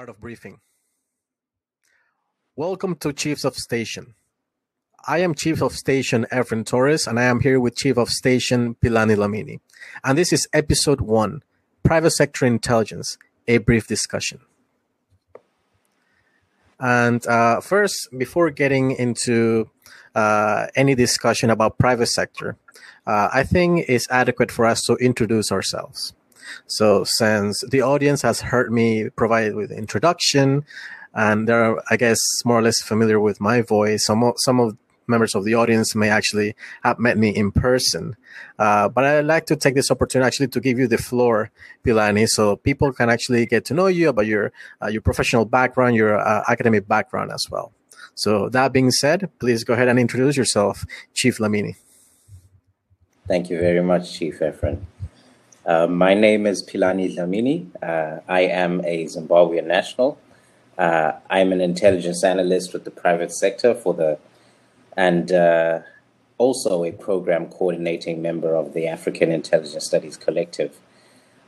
Start of briefing. Welcome to Chiefs of Station. I am Chief of Station Efren Torres, and I am here with Chief of Station Pilani Dlamini. And this is episode one Private Sector Intelligence, a brief discussion. And uh, first, before getting into uh, any discussion about private sector, uh, I think it's adequate for us to introduce ourselves. So since the audience has heard me provide with introduction, and they're, I guess, more or less familiar with my voice, some some of members of the audience may actually have met me in person. Uh, but I'd like to take this opportunity actually to give you the floor, Pilani, so people can actually get to know you about your uh, your professional background, your uh, academic background as well. So that being said, please go ahead and introduce yourself, Chief Dlamini. Thank you very much, Chief Efren. Uh, my name is Pilani Dlamini. Uh, I am a Zimbabwean national. Uh, I'm an intelligence analyst with the private sector for the, and uh, also a program coordinating member of the African Intelligence Studies Collective.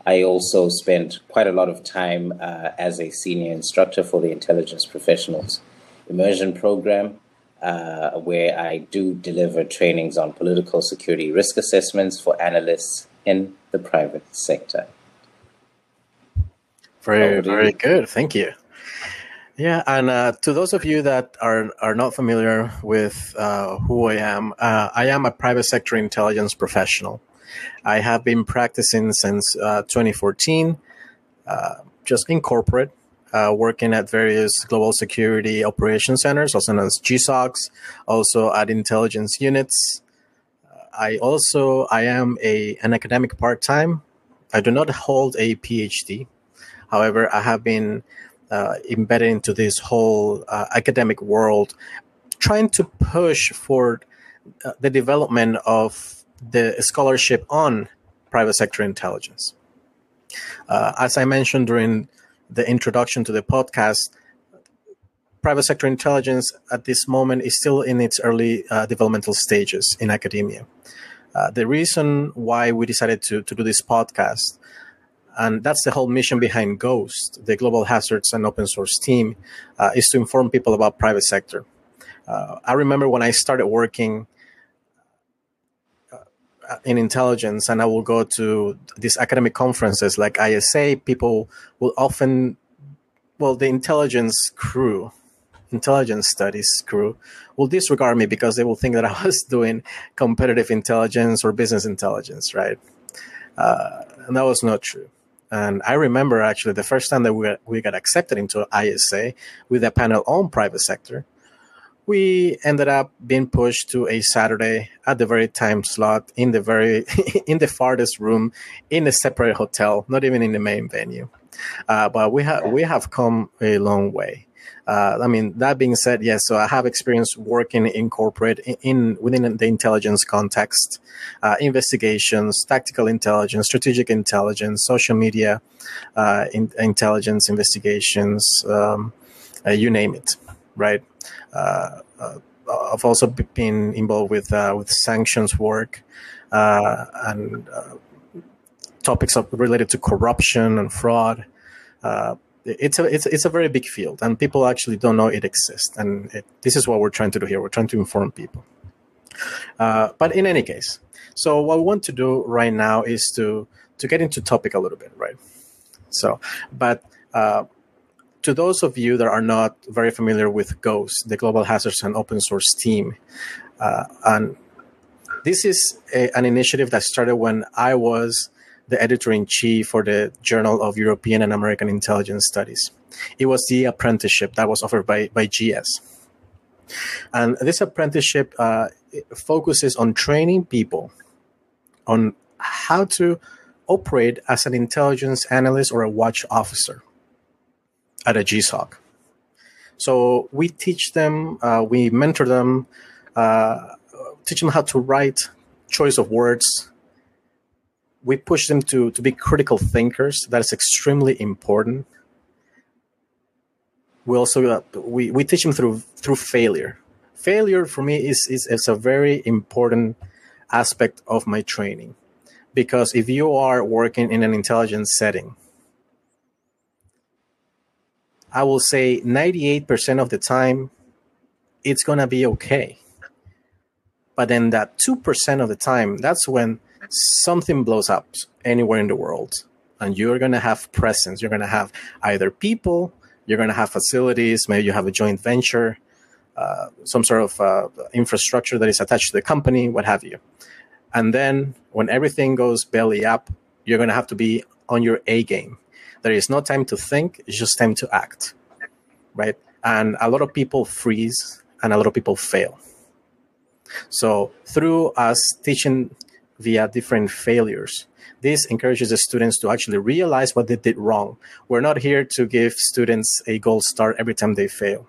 I also spent quite a lot of time uh, as a senior instructor for the Intelligence Professionals Immersion Program, where I do deliver trainings on political security risk assessments for analysts in the private sector. Very, very good. Thank you. Yeah, and uh, to those of you that are are not familiar with uh, who I am, uh, I am a private sector intelligence professional. I have been practicing since uh, 2014, uh, just in corporate, uh, working at various global security operation centers, also known as GSOCs, also at intelligence units, I also I am a an academic part time. I do not hold a PhD. However, I have been uh, embedded into this whole uh, academic world, trying to push for uh, the development of the scholarship on private sector intelligence. Uh, as I mentioned during the introduction to the podcast, private sector intelligence at this moment is still in its early uh, developmental stages in academia. Uh, the reason why we decided to, to do this podcast, and that's the whole mission behind Ghost, the Global Hazards and Open Source team, uh, is to inform people about private sector. Uh, I remember when I started working uh, in intelligence and I will go to these academic conferences like ISA, people will often, well, the intelligence crew intelligence studies crew will disregard me because they will think that I was doing competitive intelligence or business intelligence, right? Uh, and that was not true. And I remember actually the first time that we got, we got accepted into ISA with a panel on private sector, we ended up being pushed to a Saturday at the very time slot in the very in the farthest room in a separate hotel, not even in the main venue. Uh, but we have we have come a long way. Uh, I mean, that being said, yes. So I have experience working in corporate in, in within the intelligence context, uh, investigations, tactical intelligence, strategic intelligence, social media uh, in, intelligence investigations, um, uh, you name it, right? Uh, uh, I've also been involved with with sanctions work and topics of, related to corruption and fraud. It's a it's it's a very big field, and people actually don't know it exists. And it, this is what we're trying to do here. We're trying to inform people. Uh, but in any case, so what we want to do right now is to to get into topic a little bit, right? So, but uh, to those of you that are not very familiar with GHOST, the Global Hazards and Open Source team, uh, and this is a, an initiative that started when I was the editor in chief for the Journal of European and American Intelligence Studies. It was the apprenticeship that was offered by, by GS. And this apprenticeship uh, focuses on training people on how to operate as an intelligence analyst or a watch officer at a GSOC. So we teach them, uh, we mentor them, uh, teach them how to write choice of words, we push them to to be critical thinkers. That is extremely important. We also uh, we, we teach them through through failure. Failure for me is, is is a very important aspect of my training because if you are working in an intelligence setting I will say 98% of the time, it's to be okay. But then that 2% of the time, that's when something blows up anywhere in the world. And you're going to have presence. You're going to have either people, you're going to have facilities, maybe you have a joint venture, uh, some sort of uh, infrastructure that is attached to the company, what have you. And then when everything goes belly up, you're going to have to be on your A game. There is no time to think, it's just time to act, right? And a lot of people freeze and a lot of people fail. So through us teaching via different failures, this encourages the students to actually realize what they did wrong. We're not here to give students a gold star every time they fail.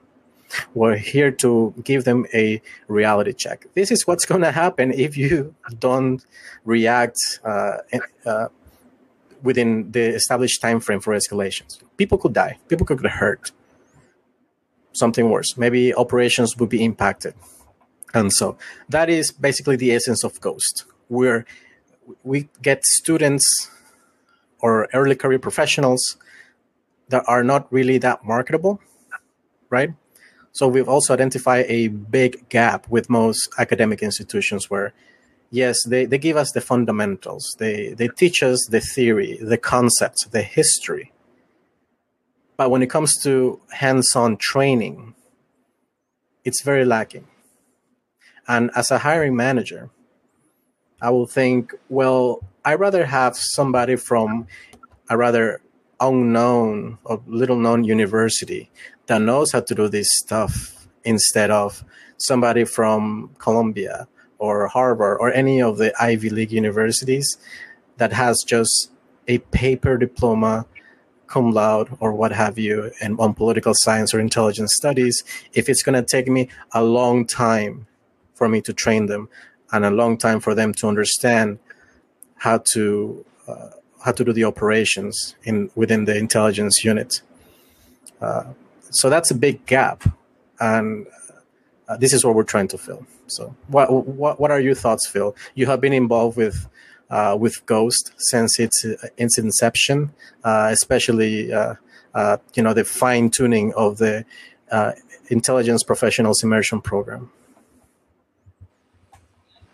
We're here to give them a reality check. This is what's going to happen if you don't react uh, uh, within the established time frame for escalations. People could die. People could get hurt. Something worse. Maybe operations would be impacted. And so that is basically the essence of Ghost. Where we get students or early career professionals that are not really that marketable, right? So we've also identified a big gap with most academic institutions where, yes, they, they give us the fundamentals. They, they teach us the theory, the concepts, the history. But when it comes to hands-on training, it's very lacking. And as a hiring manager, I will think, well, I'd rather have somebody from a rather unknown or little known university that knows how to do this stuff instead of somebody from Columbia or Harvard or any of the Ivy League universities that has just a paper diploma cum laude or what have you and on political science or intelligence studies if it's going to take me a long time for me to train them and a long time for them to understand how to uh, how to do the operations in within the intelligence unit. Uh, so that's a big gap, and uh, this is what we're trying to fill. So, what what what are your thoughts, Phil? You have been involved with uh, with Ghost since its its inception, uh, especially uh, uh, you know the fine tuning of the intelligence professionals immersion program.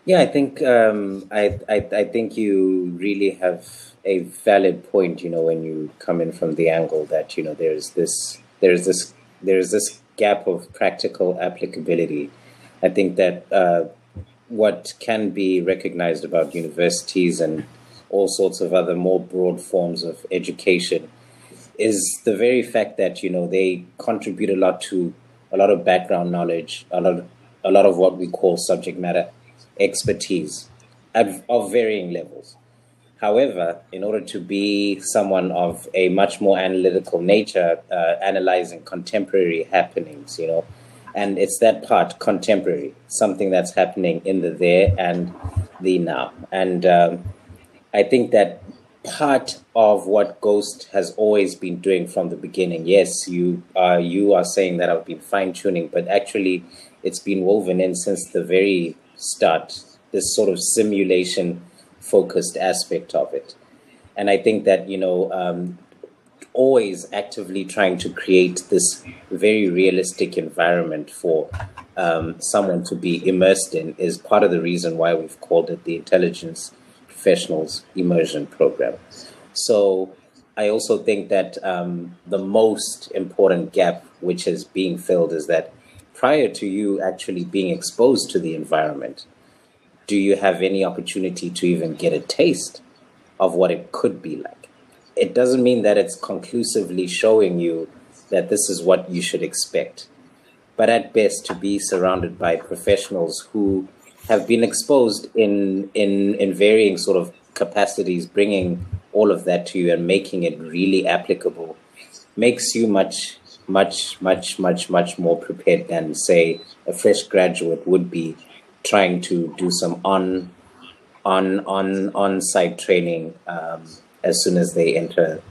Yeah, I think um, I, I I think you really have a valid point. You know, when you come in from the angle that you know there's this there's this there's this gap of practical applicability. I think that uh, what can be recognized about universities and all sorts of other more broad forms of education is the very fact that you know they contribute a lot to a lot of background knowledge, a lot of, a lot of what we call subject matter expertise at, of varying levels. However, in order to be someone of a much more analytical nature, uh, analyzing contemporary happenings, you know, and it's that part contemporary, something that's happening in the there and the now. And um, I think that part of what Ghost has always been doing from the beginning. Yes, you are you are saying that I've been fine tuning, but actually, it's been woven in since the very start this sort of simulation focused aspect of it. And I think that, you know, um, always actively trying to create this very realistic environment for um, someone to be immersed in is part of the reason why we've called it the Intelligence Professionals Immersion Program. So I also think that um, the most important gap which is being filled is that prior to you actually being exposed to the environment, do you have any opportunity to even get a taste of what it could be like? It doesn't mean that it's conclusively showing you that this is what you should expect, but at best to be surrounded by professionals who have been exposed in in in varying sort of capacities, bringing all of that to you and making it really applicable makes you much much, much, much, much more prepared than, say, a fresh graduate would be trying to do some on on on on site training um, as soon as they enter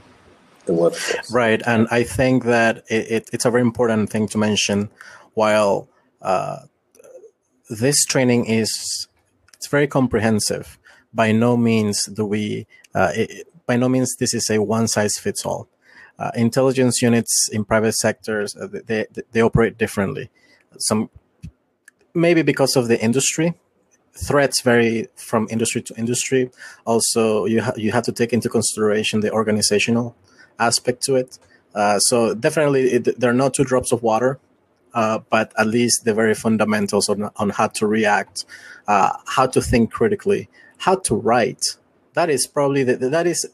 the workforce. Right, and I think that it, it, it's a very important thing to mention. While uh, this training is it's very comprehensive, by no means do we uh, it, by no means this is a one size fits all uh, intelligence units in private sectors uh, they, they, they operate differently. Some maybe because of the industry threats vary from industry to industry. Also, you ha- you have to take into consideration the organizational aspect to it. Uh, so definitely, it, there are not two drops of water, uh, but at least the very fundamentals on, on how to react, uh, how to think critically, how to write. That is probably the, that is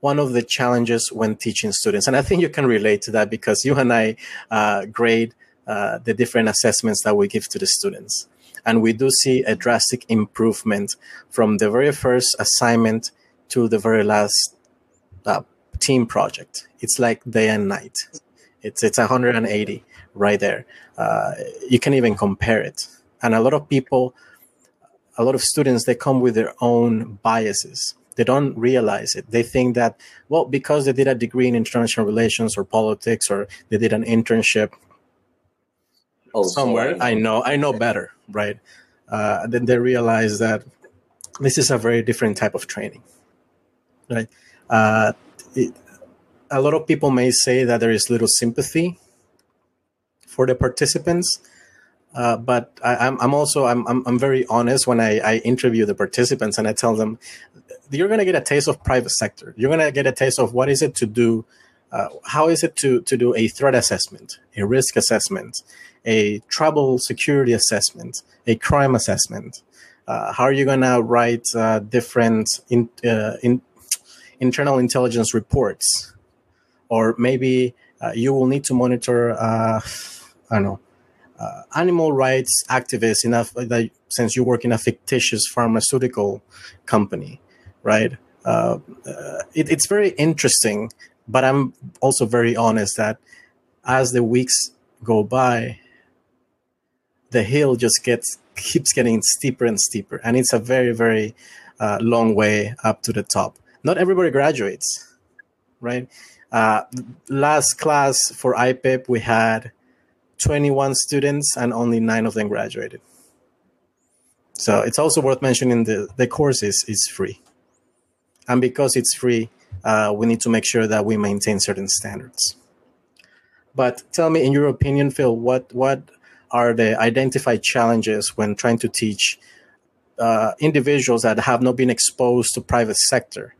one of the challenges when teaching students, and I think you can relate to that because you and I uh, grade uh, the different assessments that we give to the students. And we do see a drastic improvement from the very first assignment to the very last uh, team project. It's like day and night. It's it's 180 right there. Uh, you can even compare it. And a lot of people, a lot of students, they come with their own biases. They don't realize it. They think that, well, because they did a degree in international relations or politics, or they did an internship oh, somewhere, I know, I know better right? Uh, then they realize that this is a very different type of training, right? Uh, it, a lot of people may say that there is little sympathy for the participants, uh, but I, am I'm also I'm, I'm, I'm very honest when I, I interview the participants and I tell them you're going to get a taste of private sector. You're going to get a taste of what is it to do, uh, how is it to to do a threat assessment, a risk assessment, a travel security assessment, a crime assessment? Uh, how are you going to write uh, different in, uh, in, internal intelligence reports? Or maybe uh, you will need to monitor, I don't know, uh, animal rights activists enough that since you work in a fictitious pharmaceutical company, right? It, it's very interesting, but I'm also very honest that as the weeks go by, the hill just gets keeps getting steeper and steeper, and it's a very very uh, long way up to the top. Not everybody graduates, right? Uh, last class for IPIP we had 21 students, and only nine of them graduated. So it's also worth mentioning the the course is is free, and because it's free, uh, we need to make sure that we maintain certain standards. But tell me, in your opinion, Phil, what what are the identified challenges when trying to teach uh, individuals that have not been exposed to private sector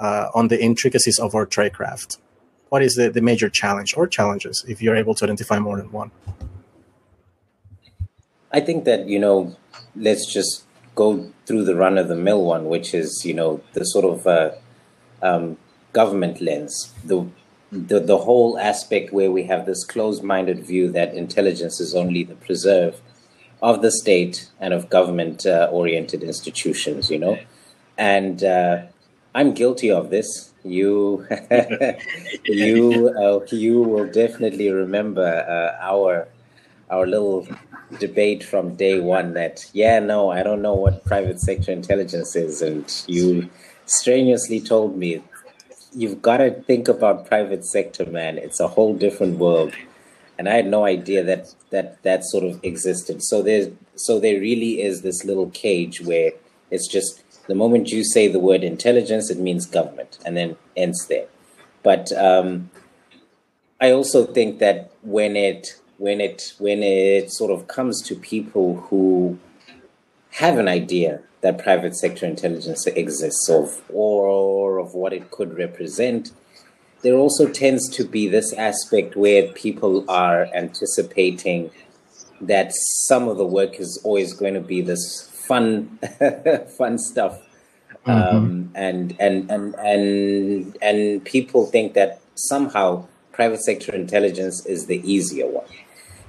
uh, on the intricacies of our tradecraft? What is the, the major challenge or challenges if you're able to identify more than one? I think that, you know, let's just go through the run of the mill one, which is, you know, the sort of uh, um, government lens. The the, the whole aspect where we have this closed minded view that intelligence is only the preserve of the state and of government uh, oriented institutions, you know. And uh, I'm guilty of this. You, you, uh, you will definitely remember uh, our our little debate from day one. That yeah, no, I don't know what private sector intelligence is, and you strenuously told me you've got to think about private sector, man. It's a whole different world, and I had no idea that that that sort of existed. So there's so there really is this little cage where it's just the moment you say the word intelligence, it means government, and then ends there. But um, I also think that when it when it when it sort of comes to people who have an idea that private sector intelligence exists of or of what it could represent. There also tends to be this aspect where people are anticipating that some of the work is always going to be this fun, fun stuff, mm-hmm. um, and and and and and people think that somehow private sector intelligence is the easier one.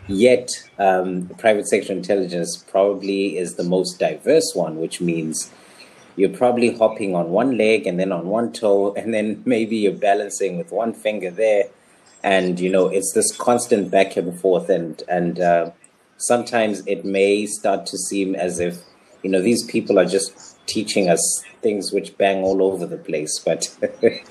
Yet, um, private sector intelligence probably is the most diverse one, which means you're probably hopping on one leg and then on one toe, and then maybe you're balancing with one finger there. And, you know, it's this constant back and forth. And, and uh, sometimes it may start to seem as if, you know, these people are just teaching us things which bang all over the place. But it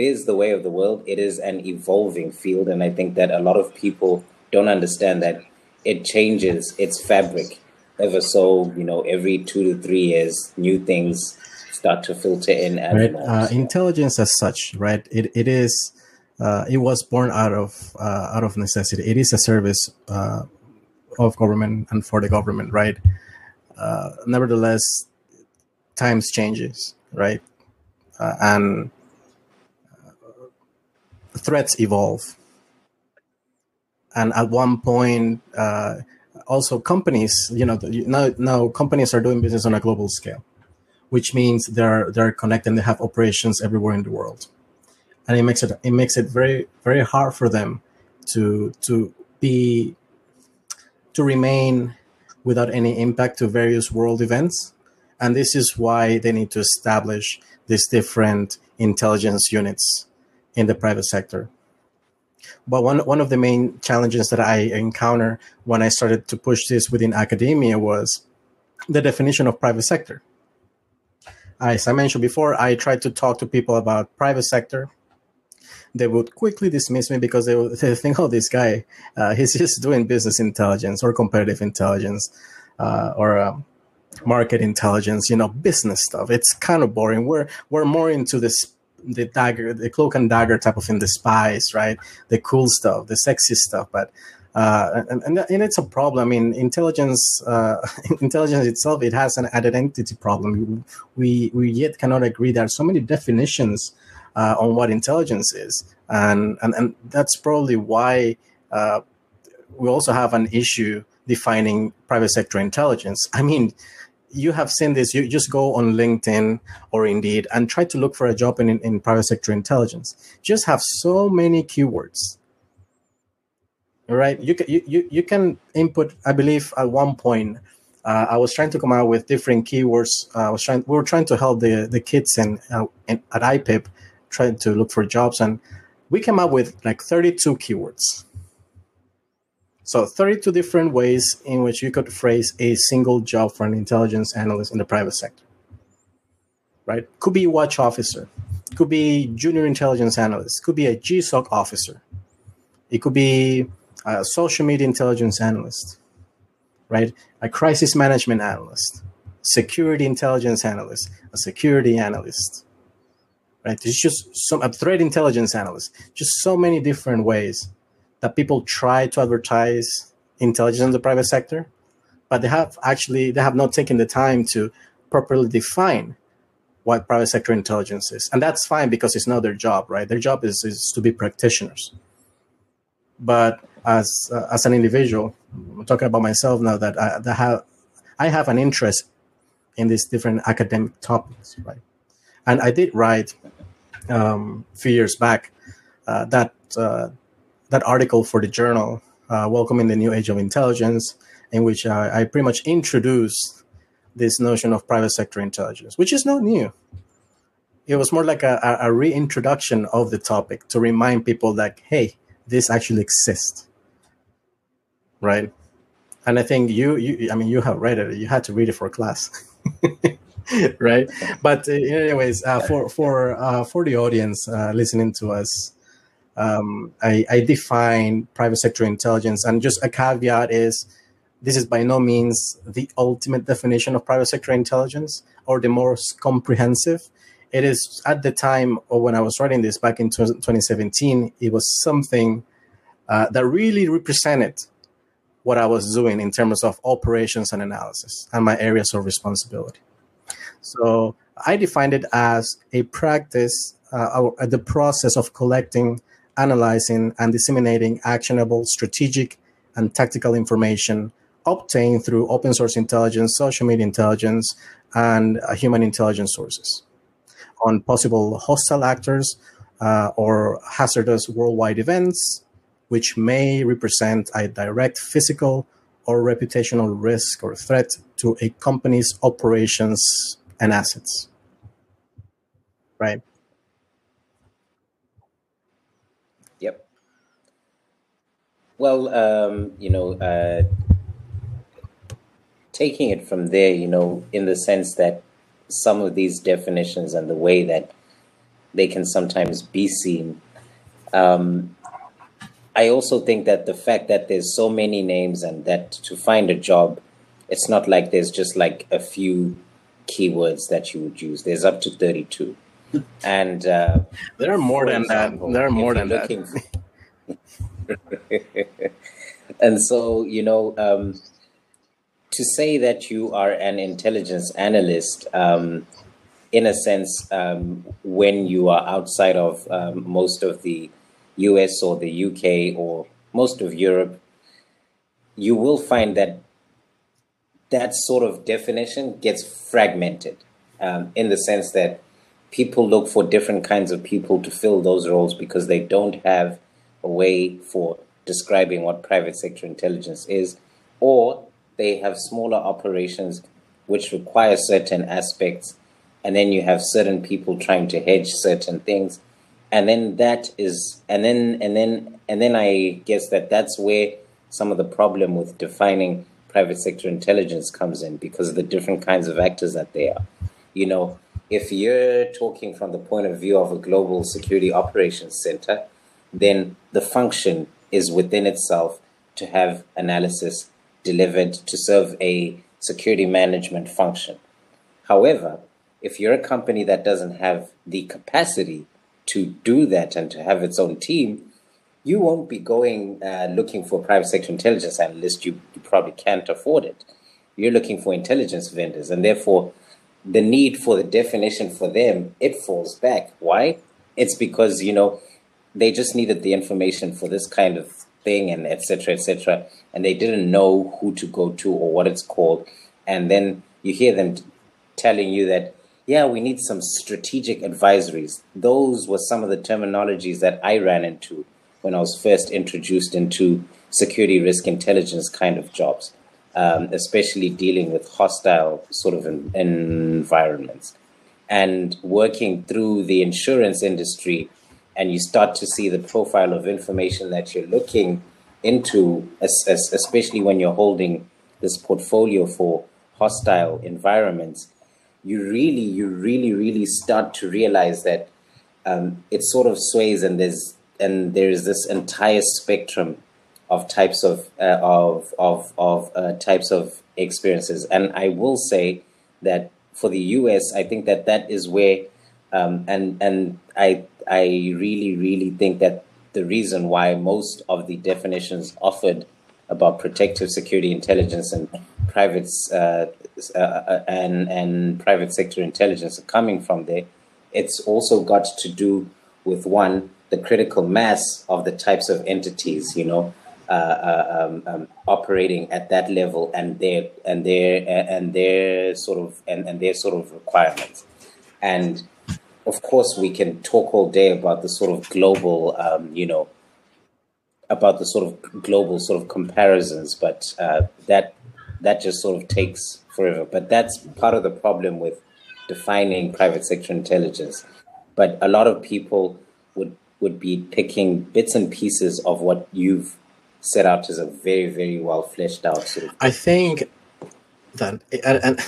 is the way of the world, it is an evolving field. And I think that a lot of people don't understand that it changes its fabric ever so you know every two to three years new things start to filter in right uh, intelligence as such right it, it is uh, it was born out of uh, out of necessity. It is a service uh, of government and for the government, right? Uh, nevertheless, times changes, right? Uh, and threats evolve. And at one point, also companies, you know, now, now companies are doing business on a global scale, which means they're they're connected they have operations everywhere in the world and it makes it it makes it very very hard for them to to be to remain without any impact to various world events and this is why they need to establish these different intelligence units in the private sector but one one of the main challenges that I encounter when I started to push this within academia was the definition of private sector. As I mentioned before, I tried to talk to people about private sector, they would quickly dismiss me because they would they think, oh, this guy, uh, he's just doing business intelligence or competitive intelligence uh, or um, market intelligence, you know, business stuff. It's kind of boring. We're we're more into this the dagger, the cloak and dagger type of thing, the spies, right? The cool stuff, the sexy stuff, but. Uh, and, and, and it's a problem. I mean, intelligence, uh, intelligence itself, it has an identity problem. We we yet cannot agree. There are so many definitions uh, on what intelligence is, and and, and that's probably why uh, we also have an issue defining private sector intelligence. I mean, you have seen this. You just go on LinkedIn or Indeed and try to look for a job in, in, private sector intelligence. Just have so many keywords. Right? You can you, you can input. I believe at one point uh, I was trying to come out with different keywords. Uh, I was trying. We were trying to help the the kids in, uh, in at IPIP trying to look for jobs, and we came up with like 32 keywords. So 32 different ways in which you could phrase a single job for an intelligence analyst in the private sector. Right? Could be watch officer, could be junior intelligence analyst, could be a GSOC officer. It could be a social media intelligence analyst, right? A crisis management analyst, security intelligence analyst, a security analyst, right? There's just some a threat intelligence analyst, just so many different ways that people try to advertise intelligence in the private sector, but they have actually they have not taken the time to properly define what private sector intelligence is, and that's fine because it's not their job, right? Their job is is to be practitioners. But as uh, as an individual, I'm talking about myself now that I that have I have an interest in these different academic topics, right? And I did write um, a few years back uh, that uh, that article for the journal, uh, "Welcoming the New Age of Intelligence," in which I pretty much introduced this notion of private sector intelligence, which is not new. It was more like a, a reintroduction of the topic to remind people that, hey, this actually exists, right? And I think you, you, I mean, you have read it. You had to read it for class. right? But uh, anyways, uh, for for uh, for the audience uh, listening to us, um, I, I define private sector intelligence, and just a caveat is this is by no means the ultimate definition of private sector intelligence or the most comprehensive. It is at the time or when I was writing this back in 2017, it was something uh, that really represented what I was doing in terms of operations and analysis and my areas of responsibility. So I defined it as a practice, uh, the process of collecting, analyzing, and disseminating actionable, strategic, and tactical information obtained through open source intelligence, social media intelligence, and uh, human intelligence sources on possible hostile actors uh, or hazardous worldwide events, which may represent a direct physical or reputational risk or threat to a company's operations and assets. Right? Yep. Well, um, you know, uh, taking it from there, you know, in the sense that some of these definitions and the way that they can sometimes be seen. Um, I also think that the fact that there's so many names and that to find a job, it's not like there's just like a few keywords that you would use. There's up to 32. And uh, there are more than example, that. There are more than that. and so, you know, um, to say that you are an intelligence analyst, um, in a sense, um, when you are outside of um, most of the US or the UK or most of Europe, you will find that that sort of definition gets fragmented um, in the sense that people look for different kinds of people to fill those roles because they don't have a way for describing what private sector intelligence is, or they have smaller operations which require certain aspects, and then you have certain people trying to hedge certain things, and then that is, and then and then and then I guess that that's where some of the problem with defining private sector intelligence comes in because of the different kinds of actors that they are. You know, if you're talking from the point of view of a global security operations center, then the function is within itself to have analysis delivered to serve a security management function. However, if you're a company that doesn't have the capacity to do that and to have its own team, you won't be going uh, looking for private sector intelligence analysts. You, you probably can't afford it. You're looking for intelligence vendors, and therefore, the need for the definition for them it falls back. Why? It's because you know they just needed the information for this kind of thing, and etc. etc. And they didn't know who to go to or what it's called. And then you hear them t- telling you that yeah, we need some strategic advisories. Those were some of the terminologies that I ran into when I was first introduced into security risk intelligence kind of jobs, um, especially dealing with hostile sort of environments. And working through the insurance industry, and you start to see the profile of information that you're looking into, especially when you're holding this portfolio for hostile environments, you really, you really, really start to realize that um, it sort of sways and there's and there is this entire spectrum of types of uh, of of of uh, types of experiences. And I will say that for the US, I think that that is where, um, and and I I really really think that the reason why most of the definitions offered about protective security intelligence and private uh, uh, uh, and and private sector intelligence are coming from there. It's also got to do with one the critical mass of the types of entities, you know, uh, uh, um, um, operating at that level and their and their and their sort of and, and their sort of requirements. And of course, we can talk all day about the sort of global, um, you know, about the sort of global sort of comparisons, but uh, that that just sort of takes forever. But that's part of the problem with defining private sector intelligence. But a lot of people would would be picking bits and pieces of what you've set out as a very, very well fleshed out sort of. I think that, and,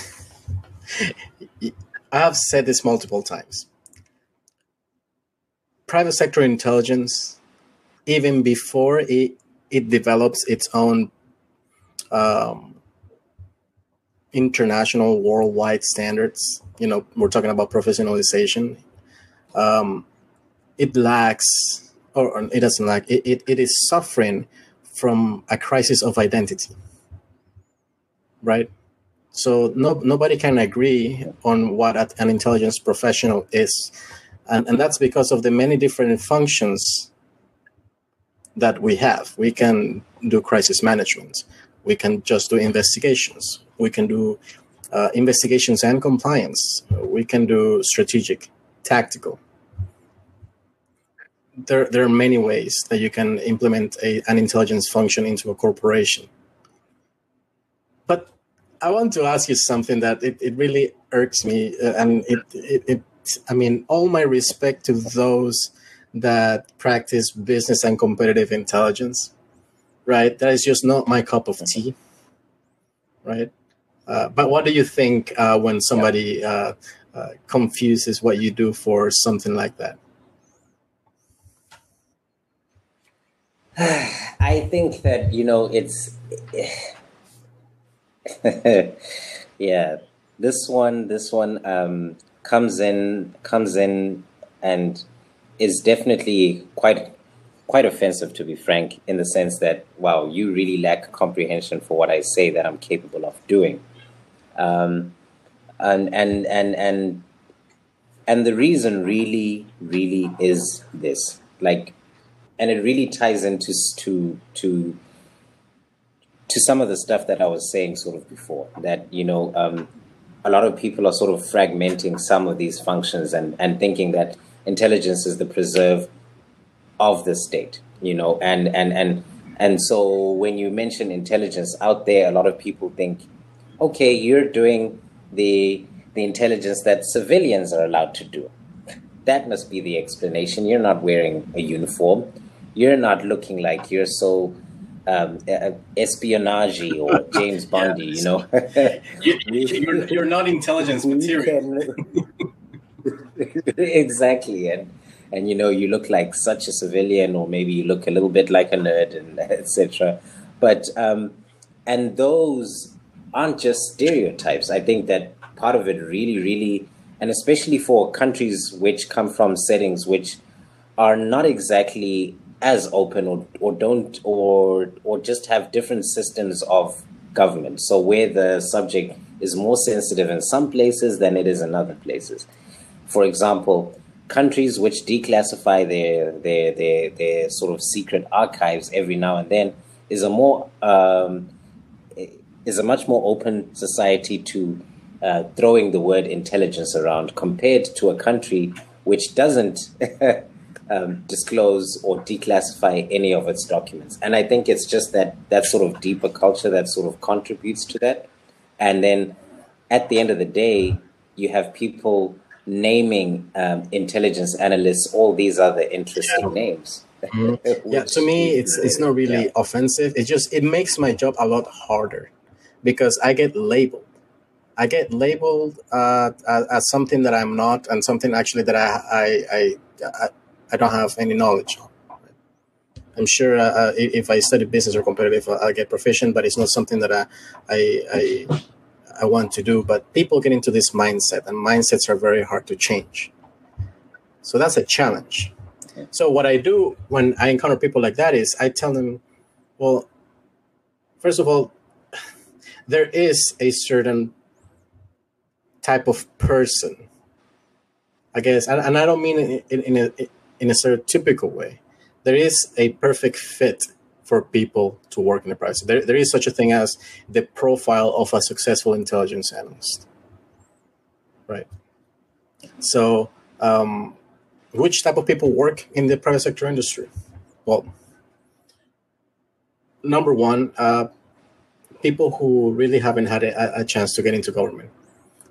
and I have said this multiple times. Private sector intelligence, even before it, it develops its own um, international worldwide standards, you know, we're talking about professionalization. Um, it lacks, or it doesn't lack, it, it, it is suffering from a crisis of identity, right? So no, nobody can agree on what an intelligence professional is. And, and that's because of the many different functions that we have. We can do crisis management. We can just do investigations. We can do uh, investigations and compliance. We can do strategic, tactical there, there are many ways that you can implement a, an intelligence function into a corporation. But I want to ask you something that it, it really irks me, uh, and it, it, it, I mean, all my respect to those that practice business and competitive intelligence, right? That is just not my cup of tea, right? Uh, but what do you think uh, when somebody uh, uh, confuses what you do for something like that? I think that you know it's yeah this one this one um, comes in comes in and is definitely quite quite offensive to be frank in the sense that wow you really lack comprehension for what i say that i'm capable of doing. Um, and and and and and the reason really really is this. Like and it really ties into to to to some of the stuff that I was saying sort of before that you know um, a lot of people are sort of fragmenting some of these functions and and thinking that intelligence is the preserve of the state you know and and and and so when you mention intelligence out there a lot of people think okay you're doing the the intelligence that civilians are allowed to do. That must be the explanation. You're not wearing a uniform you're not looking like you're so um, espionage or James Bondy, you know. you, you're, you're not intelligence material. exactly, and and you know you look like such a civilian, or maybe you look a little bit like a nerd, and etc. But um, and those aren't just stereotypes. I think that part of it really, really, and especially for countries which come from settings which are not exactly as open or, or don't or or just have different systems of government. So where the subject is more sensitive in some places than it is in other places. For example, countries which declassify their their their, their sort of secret archives every now and then is a more um, is a much more open society to uh, throwing the word intelligence around compared to a country which doesn't um, disclose or declassify any of its documents. And I think it's just that that sort of deeper culture that sort of contributes to that. And then at the end of the day, you have people naming um, intelligence analysts all these other interesting yeah. names. Mm-hmm. yeah, to me, it's it's not really yeah. offensive. It just it makes my job a lot harder because I get labeled. I get labeled uh, as, as, something that I'm not, and something actually that I I, I, I don't have any knowledge on. I'm sure uh, uh if I study business or competitive, I'll get proficient, but it's not something that I, I, I, I want to do. But people get into this mindset, and mindsets are very hard to change. So that's a challenge. So what I do when I encounter people like that is I tell them, well, first of all, there is a certain type of person, I guess, and, and I don't mean in, in, in a in a stereotypical way. There is a perfect fit for people to work in the private There, there is such a thing as the profile of a successful intelligence analyst. Right. So, um, which type of people work in the private sector industry? Well, number one, uh, people who really haven't had a, a, chance to get into government.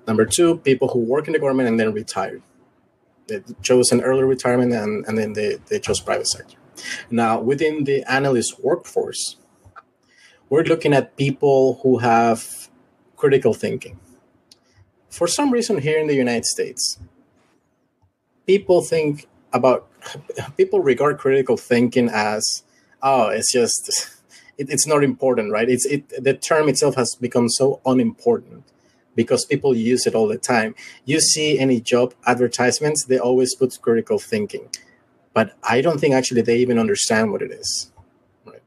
Number two, people who work in the government and then retired they chose an early retirement and, and then they, they chose private sector. Now, within the analyst workforce, we're looking at people who have critical thinking. For some reason, here in the United States, people think about people regard critical thinking as oh, it's just it, it's not important, right? It's it the term itself has become so unimportant because people use it all the time. You see any job advertisements, they always put critical thinking. But I don't think actually they even understand what it is. Right?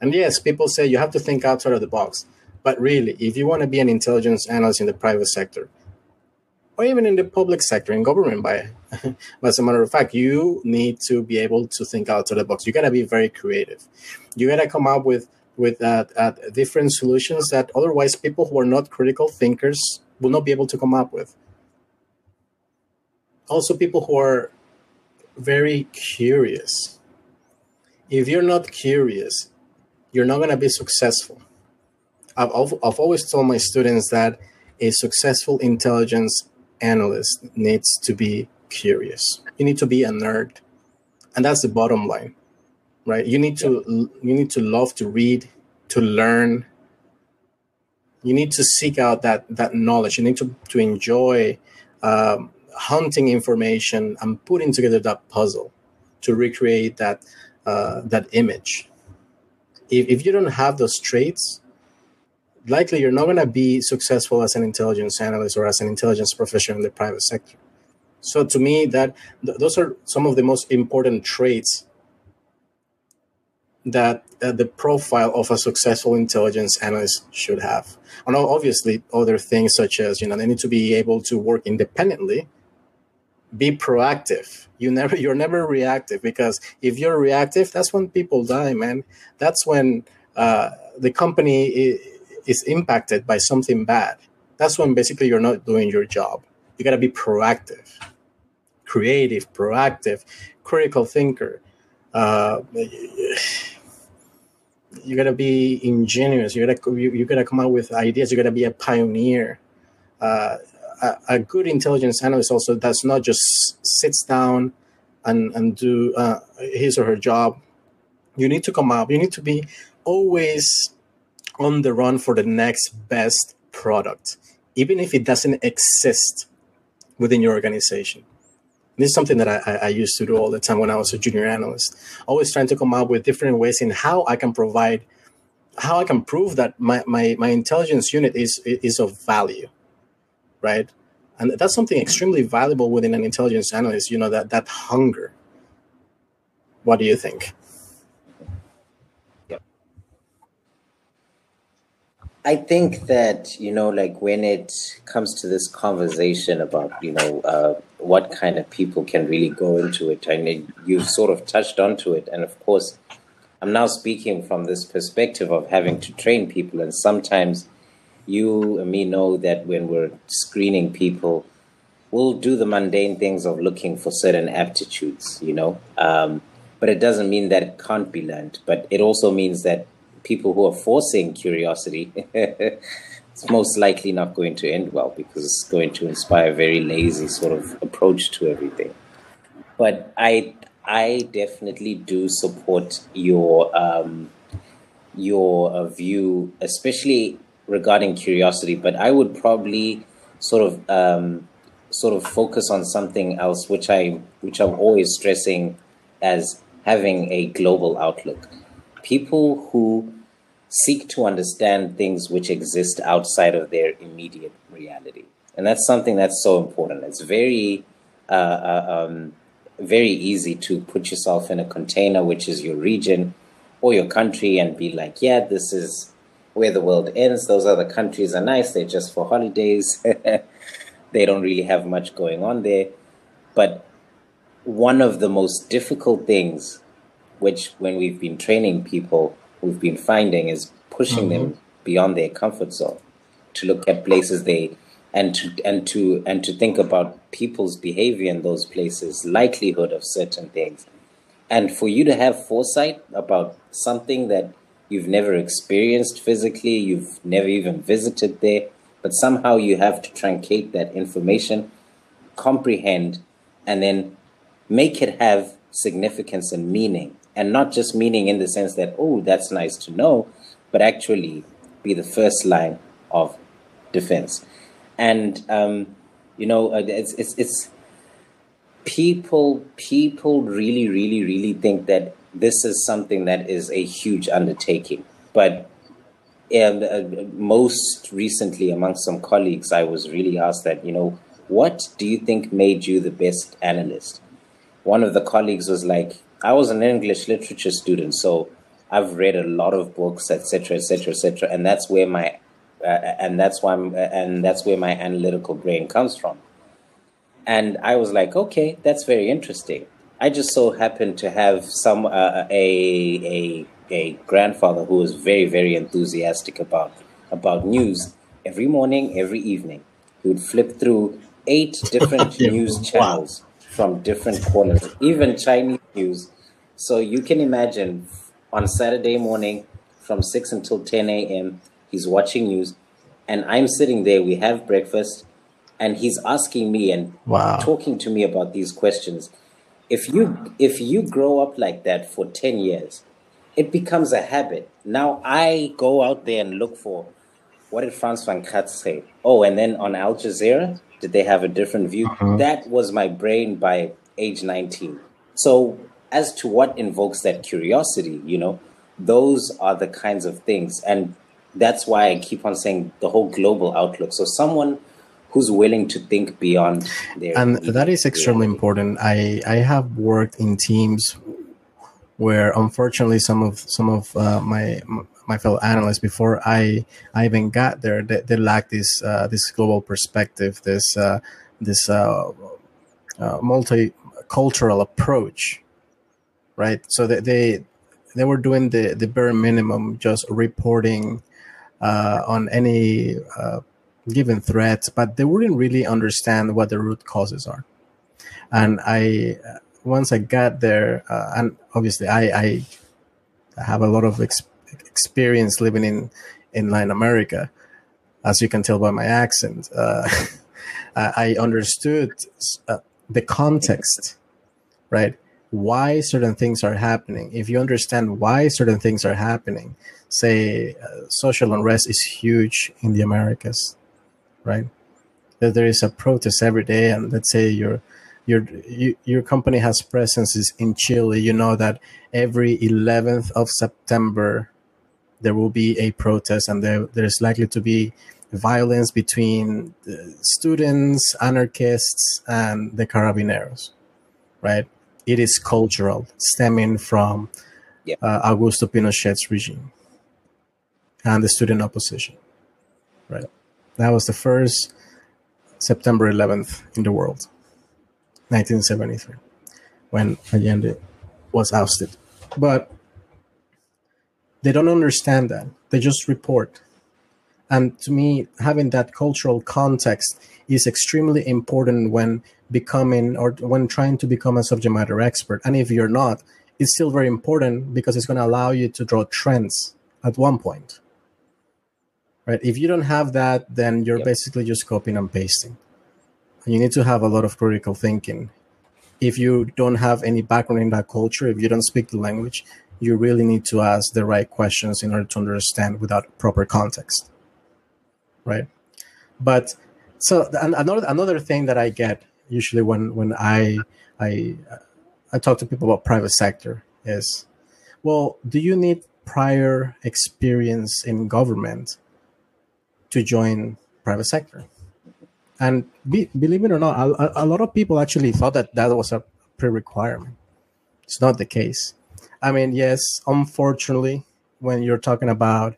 And yes, people say you have to think outside of the box. But really, if you want to be an intelligence analyst in the private sector, or even in the public sector, in government, by, as a matter of fact, you need to be able to think outside the box. You got to be very creative. You got to come up with with uh, uh, different solutions that otherwise people who are not critical thinkers will not be able to come up with. Also, people who are very curious. If you're not curious, you're not going to be successful. I've, I've always told my students that a successful intelligence analyst needs to be curious. You need to be a nerd. And that's the bottom line right? You need to you need to love to read to learn. You need to seek out that that knowledge. You need to to enjoy um, hunting information and putting together that puzzle to recreate that uh, that image. If, if you don't have those traits likely you're not going to be successful as an intelligence analyst or as an intelligence professional in the private sector. So to me, that th- those are some of the most important traits that uh, the profile of a successful intelligence analyst should have. And obviously, other things such as you know they need to be able to work independently, be proactive. You never you're never reactive because if you're reactive, that's when people die, man. That's when uh, the company is, impacted by something bad. That's when basically you're not doing your job. You got to be proactive, creative, proactive, critical thinker. Uh, you gotta be ingenious. You gotta you, you gotta come up with ideas. You gotta be a pioneer. Uh, a, a, good intelligence analyst also does not just sits down and and do uh, his or her job. You need to come up. You need to be always on the run for the next best product, even if it doesn't exist within your organization. This is something that I, I, used to do all the time when I was a junior analyst. Always trying to come up with different ways in how I can provide, how I can prove that my, my, my intelligence unit is is of value, right? And that's something extremely valuable within an intelligence analyst. You know that that hunger. What do you think? I think that you know, like when it comes to this conversation about you know uh, what kind of people can really go into it, and you've sort of touched onto it, and of course, I'm now speaking from this perspective of having to train people, and sometimes you and me know that when we're screening people, we'll do the mundane things of looking for certain aptitudes, you know. Um, but it doesn't mean that it can't be learned. But it also means that people who are forcing curiosity, it's most likely not going to end well because it's going to inspire a very lazy sort of approach to everything. But I, I definitely do support your um, your uh, view, especially regarding curiosity. But I would probably sort of um, sort of focus on something else, which I which I'm always stressing as having a global outlook. People who seek to understand things which exist outside of their immediate reality. And that's something that's so important. It's very, uh, uh, um, very easy to put yourself in a container, which is your region or your country, and be like, yeah, this is where the world ends. Those other countries are nice. They're just for holidays. they don't really have much going on there. But one of the most difficult things, which when we've been training people, we've been finding is pushing mm-hmm. them beyond their comfort zone to look at places they and to and to and to think about people's behavior in those places, likelihood of certain things. And for you to have foresight about something that you've never experienced physically, you've never even visited there, but somehow you have to truncate that information, comprehend, and then make it have significance and meaning and not just meaning in the sense that oh that's nice to know but actually be the first line of defense. And um, you know uh, it's, it's, it's people people really really really think that this is something that is a huge undertaking. But and uh, most recently amongst some colleagues i was really asked that you know what do you think made you the best analyst? One of the colleagues was like I was an English literature student, so I've read a lot of books, etc., etc., etc., and that's where my uh, and that's why I'm, and that's where my analytical brain comes from. And I was like, okay, that's very interesting. I just so happened to have some uh, a a a grandfather who was very very enthusiastic about about news. Every morning, every evening, he would flip through eight different news channels from different corners, even Chinese news. So you can imagine on Saturday morning from 6 until 10 a.m., he's watching news, and I'm sitting there, we have breakfast, and he's asking me and wow. talking to me about these questions. If you if you grow up like that for 10 years, it becomes a habit. Now I go out there and look for what did Franz van Katz say? Oh, and then on Al Jazeera, did they have a different view? Uh-huh. That was my brain by age 19. So, as to what invokes that curiosity, you know, those are the kinds of things. And that's why I keep on saying the whole global outlook. So someone who's willing to think beyond their and that is extremely reality. important. I I have worked in teams where unfortunately some of some of uh, my my fellow analysts before I I even got there they, they lack this uh, this global perspective this uh, this uh, uh, multicultural approach right so they, they they were doing the the bare minimum just reporting uh, on any uh, given threats, but they wouldn't really understand what the root causes are. And I, once I got there, and obviously I, I have a lot of ex- experience living in in Latin America, as you can tell by my accent. Uh, I understood uh, the context, right? Why certain things are happening. If you understand why certain things are happening, say uh, social unrest is huge in the Americas, right? That there is a protest every day, and let's say your your you, your company has presences in Chile, you know that every 11th of September there will be a protest, and there there's likely to be violence between the students, anarchists, and the carabineros, right? It is cultural, stemming from yeah. uh, Augusto Pinochet's regime and the student opposition. Right. That was the first September 11th in the world, 1973, when Allende was ousted. But they don't understand that. They just report. And to me, having that cultural context is extremely important when becoming or when trying to become a subject matter expert. And if you're not, it's still very important because it's going to allow you to draw trends at one point right? If you don't have that, then you're yep. basically just copying and pasting. You need to have a lot of critical thinking. If you don't have any background in that culture, if you don't speak the language, you really need to ask the right questions in order to understand without proper context, right? But so another another thing that I get usually when when I I I talk to people about private sector is, well, do you need prior experience in government to join private sector. And be, believe it or not, a, a lot of people actually thought that that was a pre-requirement. It's not the case. I mean, yes, unfortunately, when you're talking about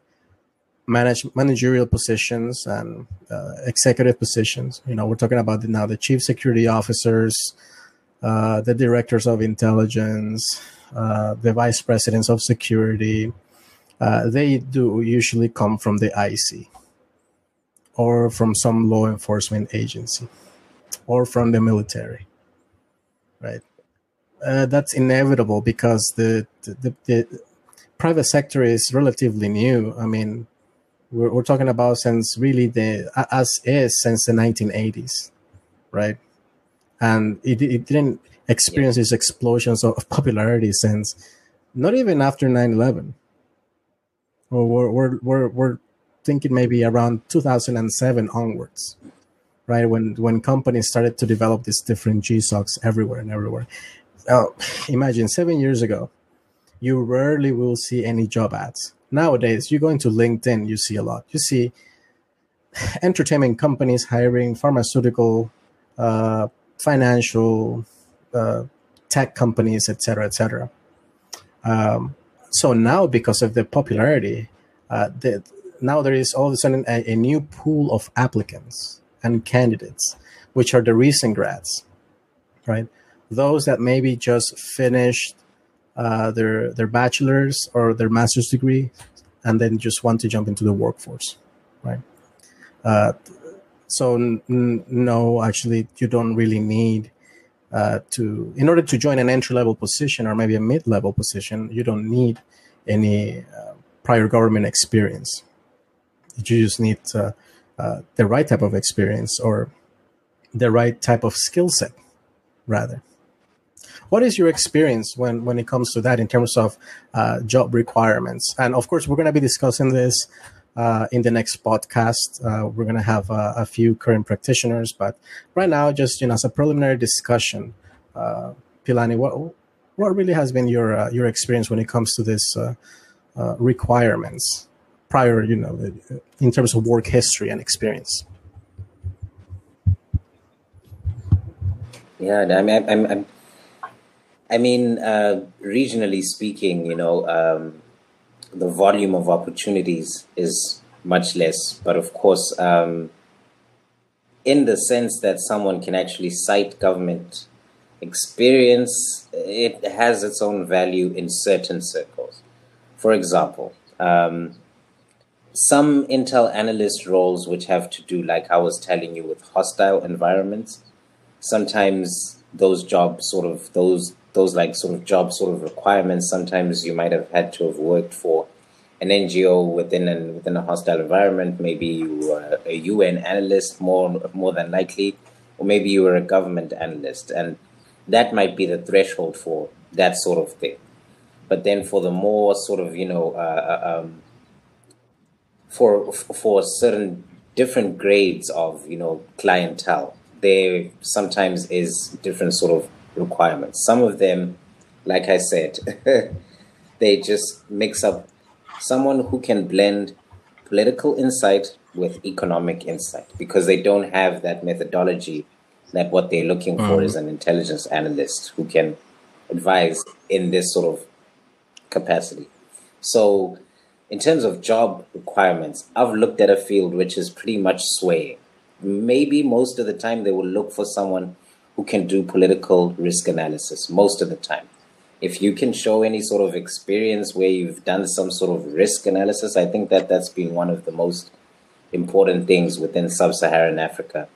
manage, managerial positions and uh, executive positions, you know, we're talking about the, now the chief security officers, uh, the directors of intelligence, uh, the vice presidents of security. Uh, they do usually come from the IC or from some law enforcement agency or from the military right uh, that's inevitable because the, the, the, private sector is relatively new i mean we're, we're talking about since really the as is since the 1980s right and it, it didn't experience yeah. these explosions of popularity since not even after 9-11 we're, we're, we're, we're thinking maybe around 2007 onwards, right? When when companies started to develop these different GSOCs everywhere and everywhere. Uh, imagine seven years ago, you rarely will see any job ads. Nowadays, you go into LinkedIn, you see a lot. You see entertainment companies hiring pharmaceutical, uh, financial, uh, tech companies, etc., etc. Um, so now, because of the popularity, uh, the now there is all of a sudden a, a new pool of applicants and candidates, which are the recent grads, right? Those that maybe just finished uh, their their bachelor's or their master's degree, and then just want to jump into the workforce, right? Uh, so n- no, actually, you don't really need uh, to in order to join an entry level position or maybe a mid level position. You don't need any uh, prior government experience. You just need uh, uh, the right type of experience or the right type of skill set, rather. What is your experience when, when it comes to that in terms of uh, job requirements? And of course, we're going to be discussing this uh, in the next podcast. Uh, we're going to have uh, a few current practitioners, but right now, just you know, as a preliminary discussion, uh, Pilani, what what really has been your uh, your experience when it comes to this uh, requirements prior, you know, in terms of work history and experience. Yeah, I mean, I'm, I'm, I mean, uh, regionally speaking, you know, um, the volume of opportunities is much less. But of course, um, in the sense that someone can actually cite government experience, it has its own value in certain circles. For example, um, some Intel analyst roles, which have to do, like I was telling you, with hostile environments, sometimes those jobs sort of those those like sort of job sort of requirements. Sometimes you might have had to have worked for an NGO within an within a hostile environment. Maybe you were a UN analyst, more more than likely, or maybe you were a government analyst, and that might be the threshold for that sort of thing. But then for the more sort of you know uh, uh um, for for certain different grades of you know clientele, there sometimes is different sort of requirements. Some of them, like I said, they just mix up someone who can blend political insight with economic insight because they don't have that methodology that what they're looking for mm-hmm. is an intelligence analyst who can advise in this sort of capacity. So, in terms of job requirements, I've looked at a field which is pretty much swaying. Maybe most of the time they will look for someone who can do political risk analysis, most of the time if you can show any sort of experience where you've done some sort of risk analysis, I think that that's been one of the most important things within sub Saharan Africa,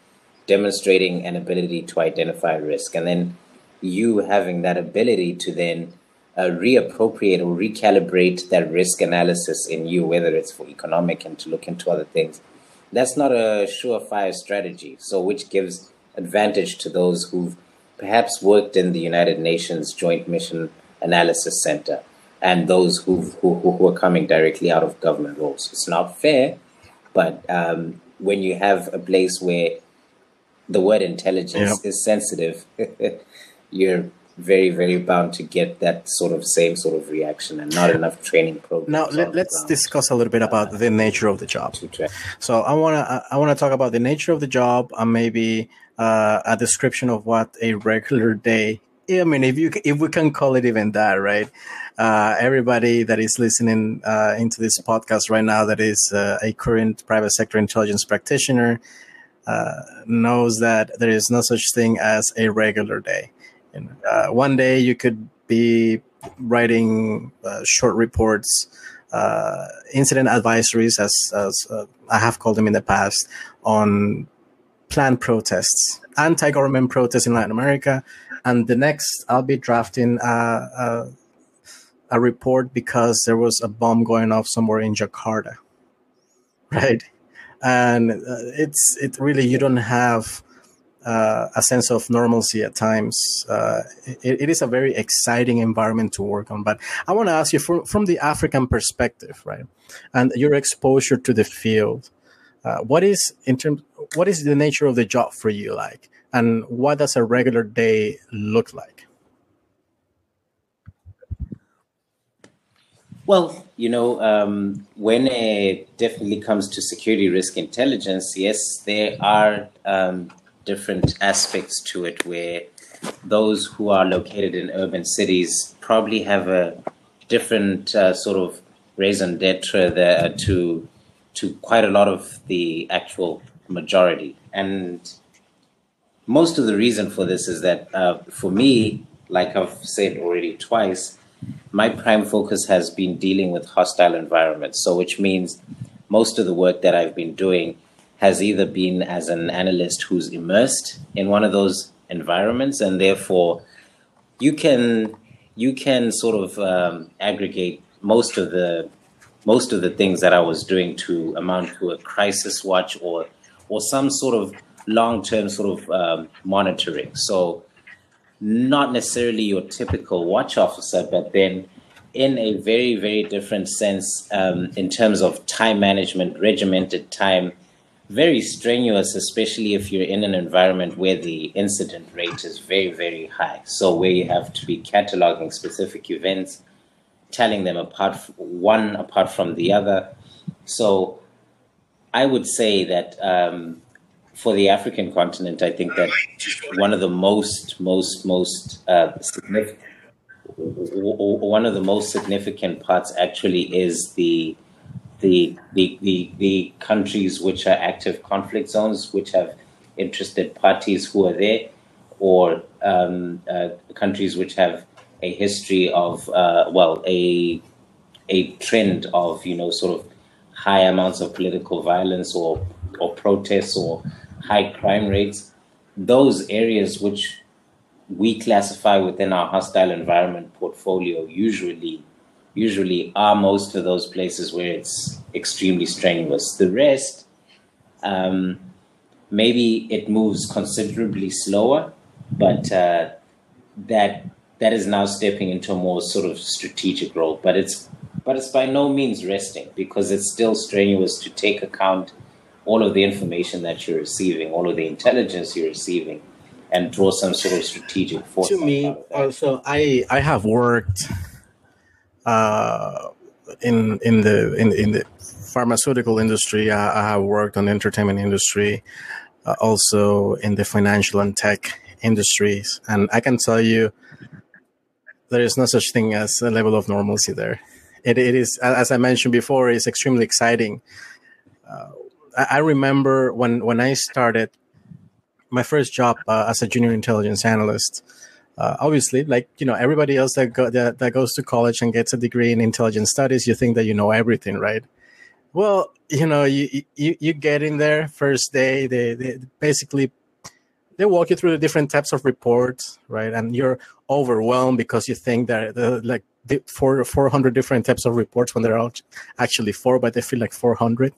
demonstrating an ability to identify risk. And then you having that ability to then uh, reappropriate or recalibrate that risk analysis in you, whether it's for economic and to look into other things. That's not a surefire strategy. So, which gives advantage to those who've perhaps worked in the United Nations Joint Mission Analysis Center and those who, who, who are coming directly out of government roles. It's not fair, but um, when you have a place where the word intelligence yep. is sensitive, you're very, very bound to get that sort of same sort of reaction and not enough training programs. Now, let, us discuss a little bit about the nature of the job. So I want to I want to talk about the nature of the job and maybe uh, a description of what a regular day. I mean, if you if we can call it even that, right? Uh, everybody that is listening uh, into this podcast right now, that is uh, a current private sector intelligence practitioner, uh, knows that there is no such thing as a regular day. And, uh, one day you could be writing short reports, incident advisories, as, as I have called them in the past, on planned protests, anti-government protests in Latin America, and the next I'll be drafting a, a, a report because there was a bomb going off somewhere in Jakarta, right? And uh, it's it really you don't have uh, a sense of normalcy at times. Uh, it, it is a very exciting environment to work on. But I want to ask you from, from the African perspective, right? And your exposure to the field, uh, what is in terms what is the nature of the job for you like? And what does a regular day look like? Well you know um, when it definitely comes to security risk intelligence yes there are um, different aspects to it where those who are located in urban cities probably have a different uh, sort of raison d'etre there to to quite a lot of the actual majority. And most of the reason for this is that uh, for me, like I've said already twice, my prime focus has been dealing with hostile environments. So, which means most of the work that I've been doing has either been as an analyst who's immersed in one of those environments, and therefore you can you can sort of um, aggregate most of the most of the things that I was doing to amount to a crisis watch or or some sort of long term sort of um, monitoring. So not necessarily your typical watch officer, but then in a very very different sense um, in terms of time management, regimented time. Very strenuous, especially if you're in an environment where the incident rate is very, very high. So, where you have to be cataloging specific events, telling them apart one apart from the other. So I would say that um, for the African continent, I think that one of the most, most, most uh, significant, one of the most significant parts actually is the, the the, the the countries which are active conflict zones, which have interested parties who are there, or um, uh, countries which have a history of uh, well a a trend of you know sort of high amounts of political violence or or protests or high crime rates, those areas which we classify within our hostile environment portfolio usually usually are most of those places where it's extremely strenuous. The rest, um, maybe it moves considerably slower, but uh, that that is now stepping into a more sort of strategic role. But it's but it's by no means resting because it's still strenuous to take account all of the information that you're receiving, all of the intelligence you're receiving, and draw some sort of strategic foresight. To me, also, I I have worked uh, in in the in in the pharmaceutical industry. I, I have worked on the entertainment industry, uh, also in the financial and tech industries, and I can tell you there is no such thing as a level of normalcy there. It, it is, as I mentioned before, is extremely exciting. Uh, I remember when when I started my first job uh, as a junior intelligence analyst. Uh, obviously, like you know, everybody else that, go, that that goes to college and gets a degree in intelligence studies, you think that you know everything, right? Well, you know, you you, you get in there first day. They, they basically they walk you through the different types of reports, right? And you're overwhelmed because you think that the, like the four 400 different types of reports when there are actually four, but they feel like 400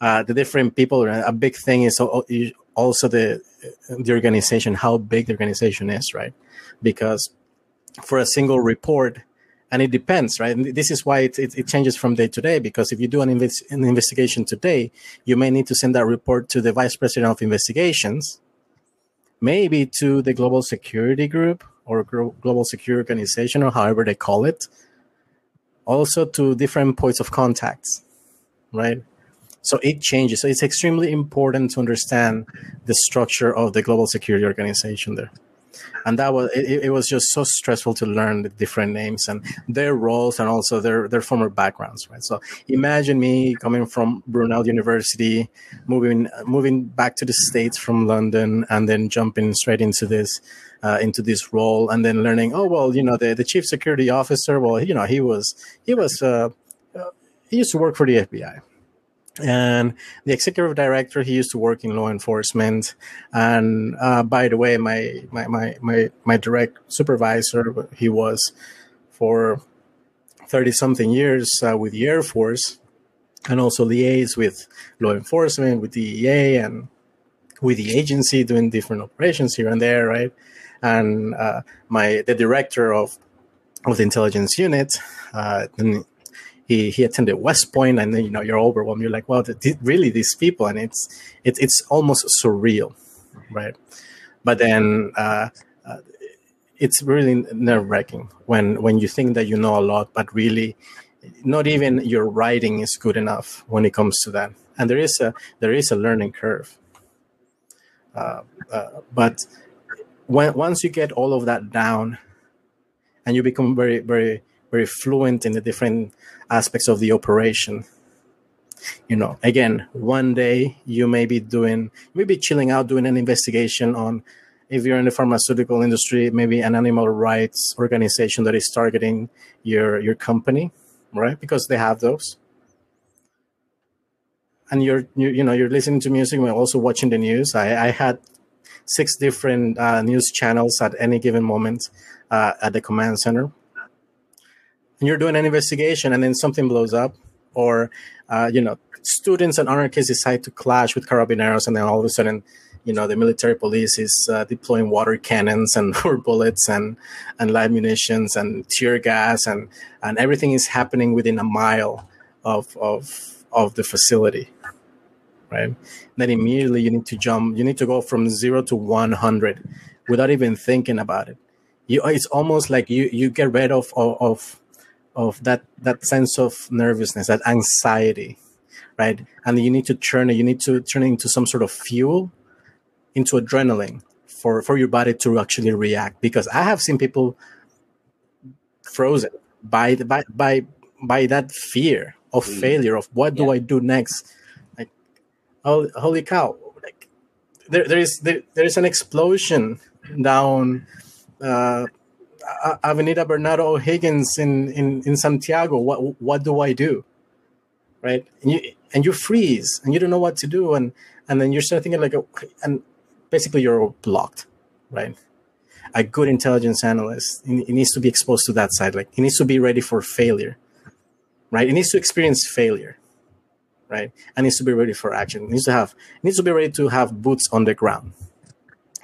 uh, the different people. A big thing is also the the organization, how big the organization is, right? Because for a single report, and it depends, right? And this is why it, it, it, changes from day to day. Because if you do an, an investigation today, you may need to send that report to the vice president of investigations, maybe to the global security group or global security organization, or however they call it. Also to different points of contacts, right? So it changes. So it's extremely important to understand the structure of the global security organization there. And that was it, it was just so stressful to learn the different names and their roles and also their their former backgrounds, right? So imagine me coming from Brunel University, moving moving back to the States from London and then jumping straight into this uh, into this role and then learning, oh well, you know, the, the chief security officer, well, you know, he was he was uh, he used to work for the FBI and the executive director he used to work in law enforcement. And uh, by the way my, my my my my direct supervisor he was for 30 something years uh, with the air force and also liaise with law enforcement with DEA and with the agency doing different operations here and there right? And uh, my the director of of the intelligence unit uh, he he attended West Point, and then you know you're overwhelmed. You're like, well, really these people, and it's it's it's almost surreal, right? But then uh, uh, it's really nerve wracking when when you think that you know a lot, but really not even your writing is good enough when it comes to that. And there is a there is a learning curve. Uh, uh but when once you get all of that down, and you become very very very fluent in the different aspects of the operation. You know again one day you may be doing maybe chilling out doing an investigation on if you're in the pharmaceutical industry maybe an animal rights organization that is targeting your your company right? Because they have those. And you're you, you know you're listening to music while also watching the news. I, I had six different uh, news channels at any given moment uh, at the command center and you're doing an investigation and then something blows up or uh, you know students and anarchists decide to clash with carabineros and then all of a sudden you know the military police is uh, deploying water cannons and bullets and and live munitions and tear gas and and everything is happening within a mile of of of the facility right? Then immediately you need to jump you need to go from 0 to 100 without even thinking about it. You it's almost like you you get rid of of, of of that that sense of nervousness, that anxiety, right? And you need to turn it, you need to turn it into some sort of fuel, into adrenaline for, for your body to actually react. Because I have seen people frozen by the, by, by, by that fear of mm. failure of what do yeah. I do next? Like, oh, holy cow. Like there, there is, there, there is an explosion down, uh, Avenida Bernardo O'Higgins in, in, in Santiago. What, what do I do? right? And you and you freeze and you don't know what to do, and and then you're start thinking like, and basically you're blocked, right? A good intelligence analyst, he needs to be exposed to that side. Like he needs to be ready for failure, right? He needs to experience failure, right? And needs to be ready for action. He needs to have needs to be ready to have boots on the ground,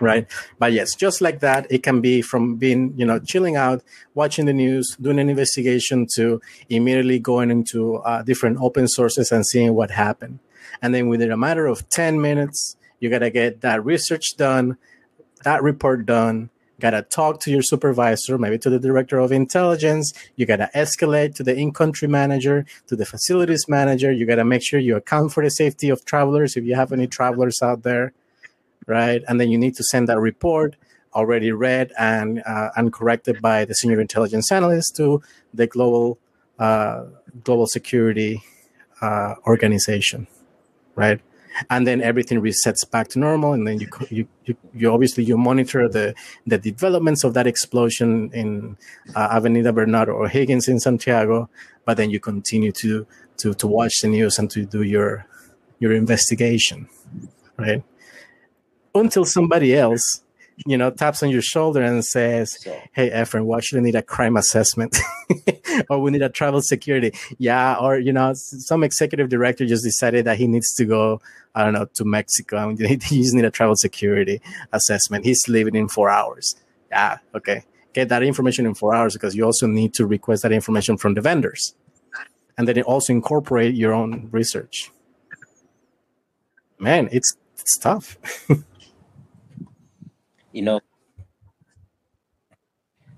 right? But yes just like that it can be from being you know chilling out watching the news doing an investigation to immediately going into uh, different open sources and seeing what happened. And then within a matter of 10 minutes you got to get that research done that report done got to talk to your supervisor maybe to the director of intelligence you got to escalate to the in-country manager to the facilities manager you got to make sure you account for the safety of travelers if you have any travelers out there right? And then you need to send that report already read and uh, and corrected by the senior intelligence analyst to the global uh, global security uh, organization, right? And then everything resets back to normal, and then you you you, you obviously you monitor the the developments of that explosion in uh, Avenida Bernardo O'Higgins in Santiago, but then you continue to to to watch the news and to do your your investigation, right? Until somebody else you know taps on your shoulder and says hey Efren, why should I need a crime assessment? Or we need a travel security. Yeah or you know some executive director just decided that he needs to go i don't know to mexico and he just need a travel security assessment. He's leaving in four hours. Yeah okay. Get that information in four hours because you also need to request that information from the vendors. And then also incorporate your own research. Man it's it's tough you know,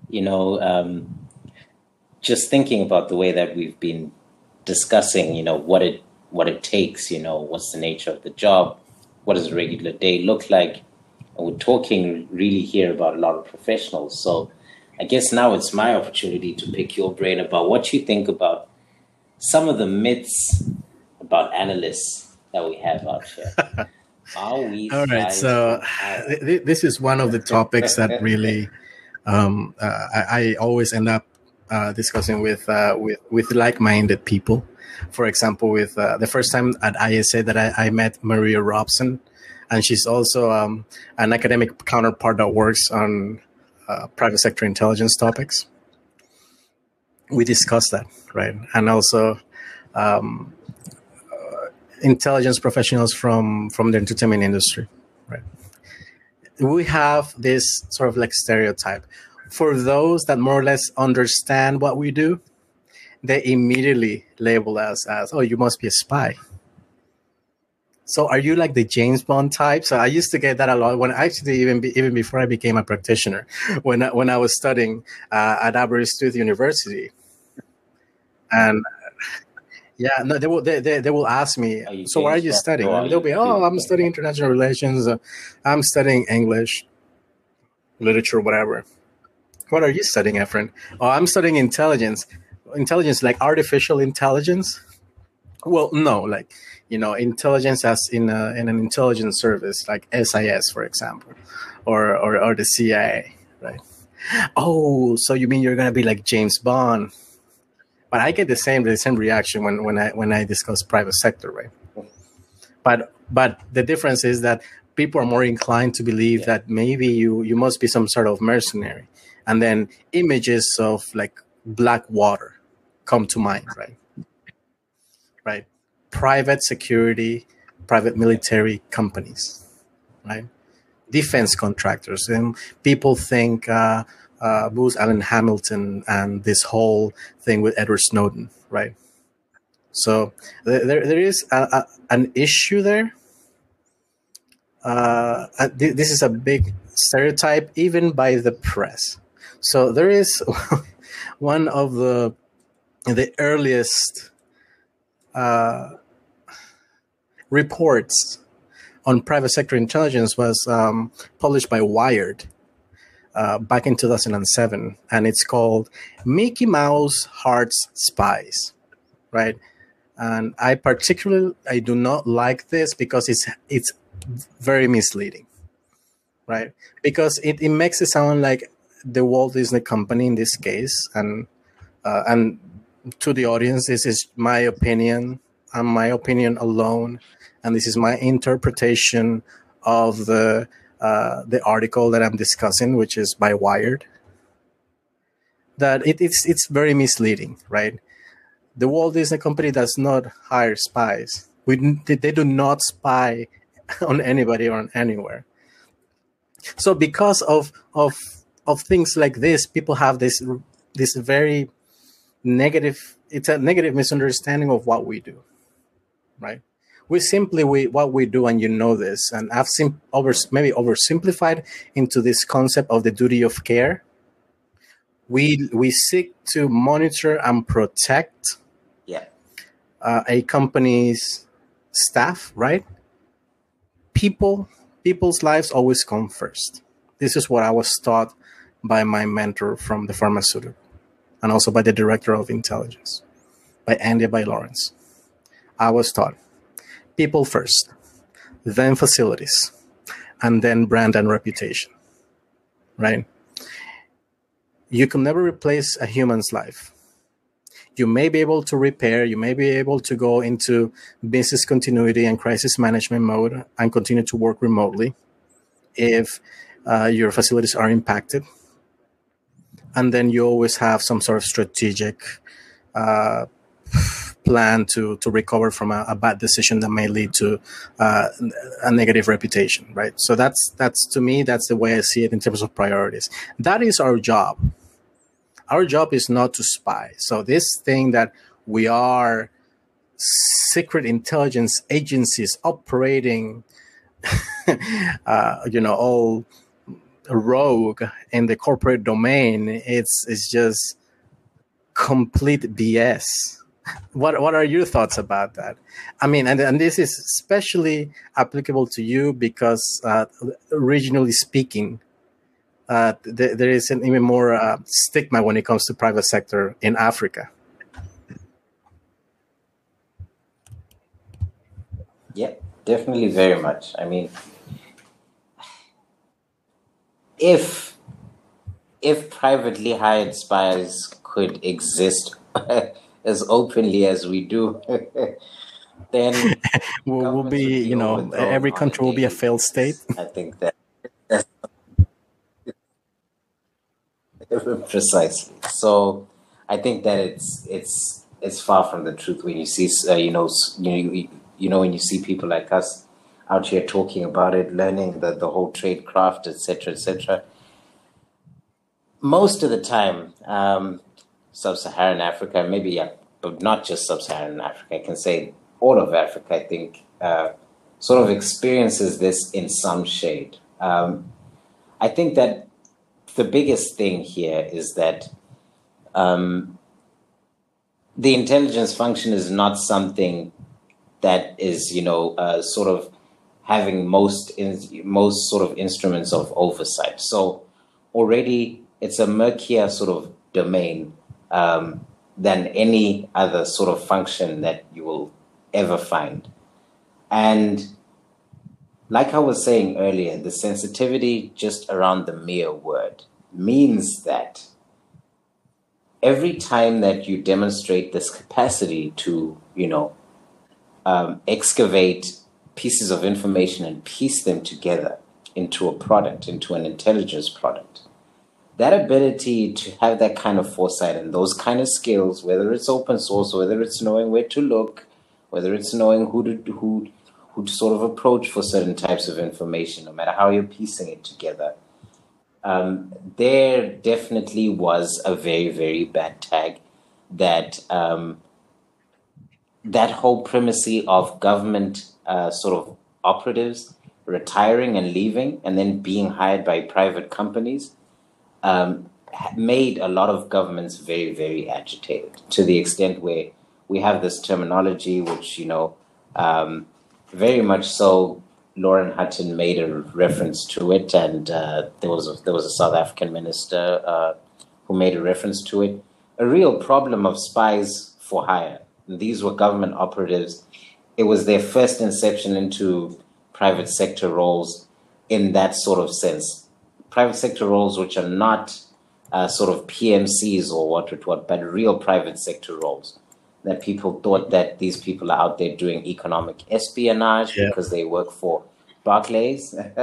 you know, um, just thinking about the way that we've been discussing, you know, what it what it takes, you know, what's the nature of the job, what does a regular day look like, and we're talking really here about a lot of professionals. So, I guess now it's my opportunity to pick your brain about what you think about some of the myths about analysts that we have out here. All right. So th- this is one of the topics that really um, uh, I, I, always end up uh, discussing with, uh, with with like-minded people. For example, with uh, the first time at ISA that I, I met Maria Robson, and she's also um, an academic counterpart that works on uh, private sector intelligence topics. We discussed that, right? And also, um, intelligence professionals from from the entertainment industry right? We have this sort of like stereotype. For those that more or less understand what we do they immediately label us as oh you must be a spy. So are you like the James Bond type? So I used to get that a lot when I actually even be, even before I became a practitioner, when I, when I was studying uh, at Aberystwyth University, and yeah, no, they will. They, they, they will ask me. So, what are you studying? They'll be, oh, I'm studying international relations. Uh, I'm studying English, literature, whatever. What are you studying, Efren? Oh, I'm studying intelligence. Intelligence, like artificial intelligence. Well, no, like you know, intelligence as in a, in an intelligence service, like SIS, for example, or or, or the CIA, right? Oh, so you mean you're gonna be like James Bond? But I get the same the same reaction when when I when I discuss private sector, right? But but the difference is that people are more inclined to believe yeah. that maybe you you must be some sort of mercenary, and then images of like Blackwater come to mind, right? Right, private security, private military companies, right? Defense contractors, and people think. Uh, uh, Booz Allen Hamilton and this whole thing with Edward Snowden, right? So there, there is a, a, an issue there. Uh, uh this is a big stereotype, even by the press. So there is one of the the earliest uh, reports on private sector intelligence was um, published by Wired uh, back in 2007, and it's called Mickey Mouse Hearts Spies, right? And I particularly I do not like this because it's it's very misleading, right? Because it, it makes it sound like the Walt Disney Company in this case, and uh, and to the audience, this is my opinion and my opinion alone, and this is my interpretation of the uh, the article that I'm discussing, which is by Wired. That it, it's it's very misleading, right? The Walt Disney Company does not hire spies. We they do not spy on anybody or on anywhere. So because of of of things like this, people have this this very negative. It's a negative misunderstanding of what we do, right? We simply we what we do, and you know this, and I've seen over maybe oversimplified into this concept of the duty of care. We we seek to monitor and protect yeah. uh, a company's staff, right? People people's lives always come first. This is what I was taught by my mentor from the pharmaceutical and also by the director of intelligence, by Andy by Lawrence. I was taught people first, then facilities, and then brand and reputation. Right? You can never replace a human's life. You may be able to repair, you may be able to go into business continuity and crisis management mode and continue to work remotely if uh, your facilities are impacted and then you always have some sort of strategic uh, plan to to recover from a, a, bad decision that may lead to uh, a negative reputation right? So that's that's to me that's the way i see it in terms of priorities. That is our job. Our job is not to spy. So this thing that we are secret intelligence agencies operating uh, you know all rogue in the corporate domain, it's it's just complete BS. What what are your thoughts about that? I mean, and and this is especially applicable to you because, uh, regionally speaking, uh, th- there is an even more uh, stigma when it comes to private sector in Africa. Yeah, definitely, very much. I mean, if if privately hired spies could exist as openly as we do, then we'll, we'll be, you know, every country will be a failed state. I think that precisely. So I think that it's it's it's far from the truth when you see, uh, you know, you, you know, when you see people like us out here talking about it, learning the, the whole trade craft, etc., etc. Most of the time, um, sub-Saharan Africa, maybe yeah, but not just sub-Saharan Africa, I can say all of Africa, I think, uh, sort of experiences this in some shade. Um, I think that the biggest thing here is that um, the intelligence function is not something that is, you know, uh, sort of having most in, most sort of instruments of oversight. So already it's a murkier sort of domain um, than any other sort of function that you will ever find. And like I was saying earlier, the sensitivity just around the mere word means that every time that you demonstrate this capacity to, you know, um, excavate pieces of information and piece them together into a product, into an intelligence product. That ability to have that kind of foresight and those kind of skills, whether it's open source, whether it's knowing where to look, whether it's knowing who to who who to sort of approach for certain types of information, no matter how you're piecing it together. Um, there definitely was a very very bad tag that um, that whole primacy of government uh, sort of operatives retiring and leaving and then being hired by private companies um, made a lot of governments very, very agitated to the extent where we have this terminology which, you know, um, very much so. Lauren Hutton made a reference to it, and uh, there was a, there was a South African minister uh, who made a reference to it. A real problem of spies for hire. These were government operatives. It was their first inception into private sector roles in that sort of sense. Private sector roles, which are not uh, sort of PMCs or what, what, what, but real private sector roles. That people thought that these people are out there doing economic espionage yeah. because they work for Barclays.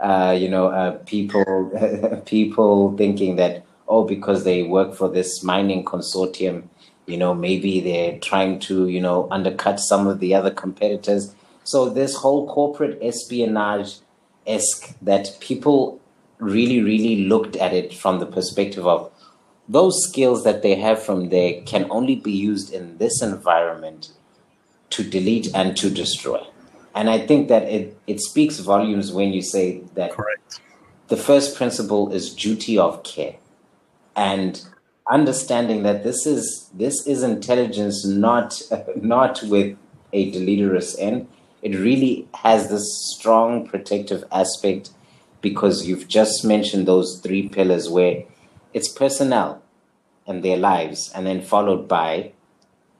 uh, you know, uh, people people thinking that oh, because they work for this mining consortium, you know, maybe they're trying to you know undercut some of the other competitors. So this whole corporate espionage esque that people really, really looked at it from the perspective of those skills that they have from there can only be used in this environment to delete and to destroy. And I think that it, it speaks volumes when you say that Correct. the first principle is duty of care. And understanding that this is this is intelligence not not with a deleterious end. It really has this strong protective aspect because you've just mentioned those three pillars where it's personnel and their lives, and then followed by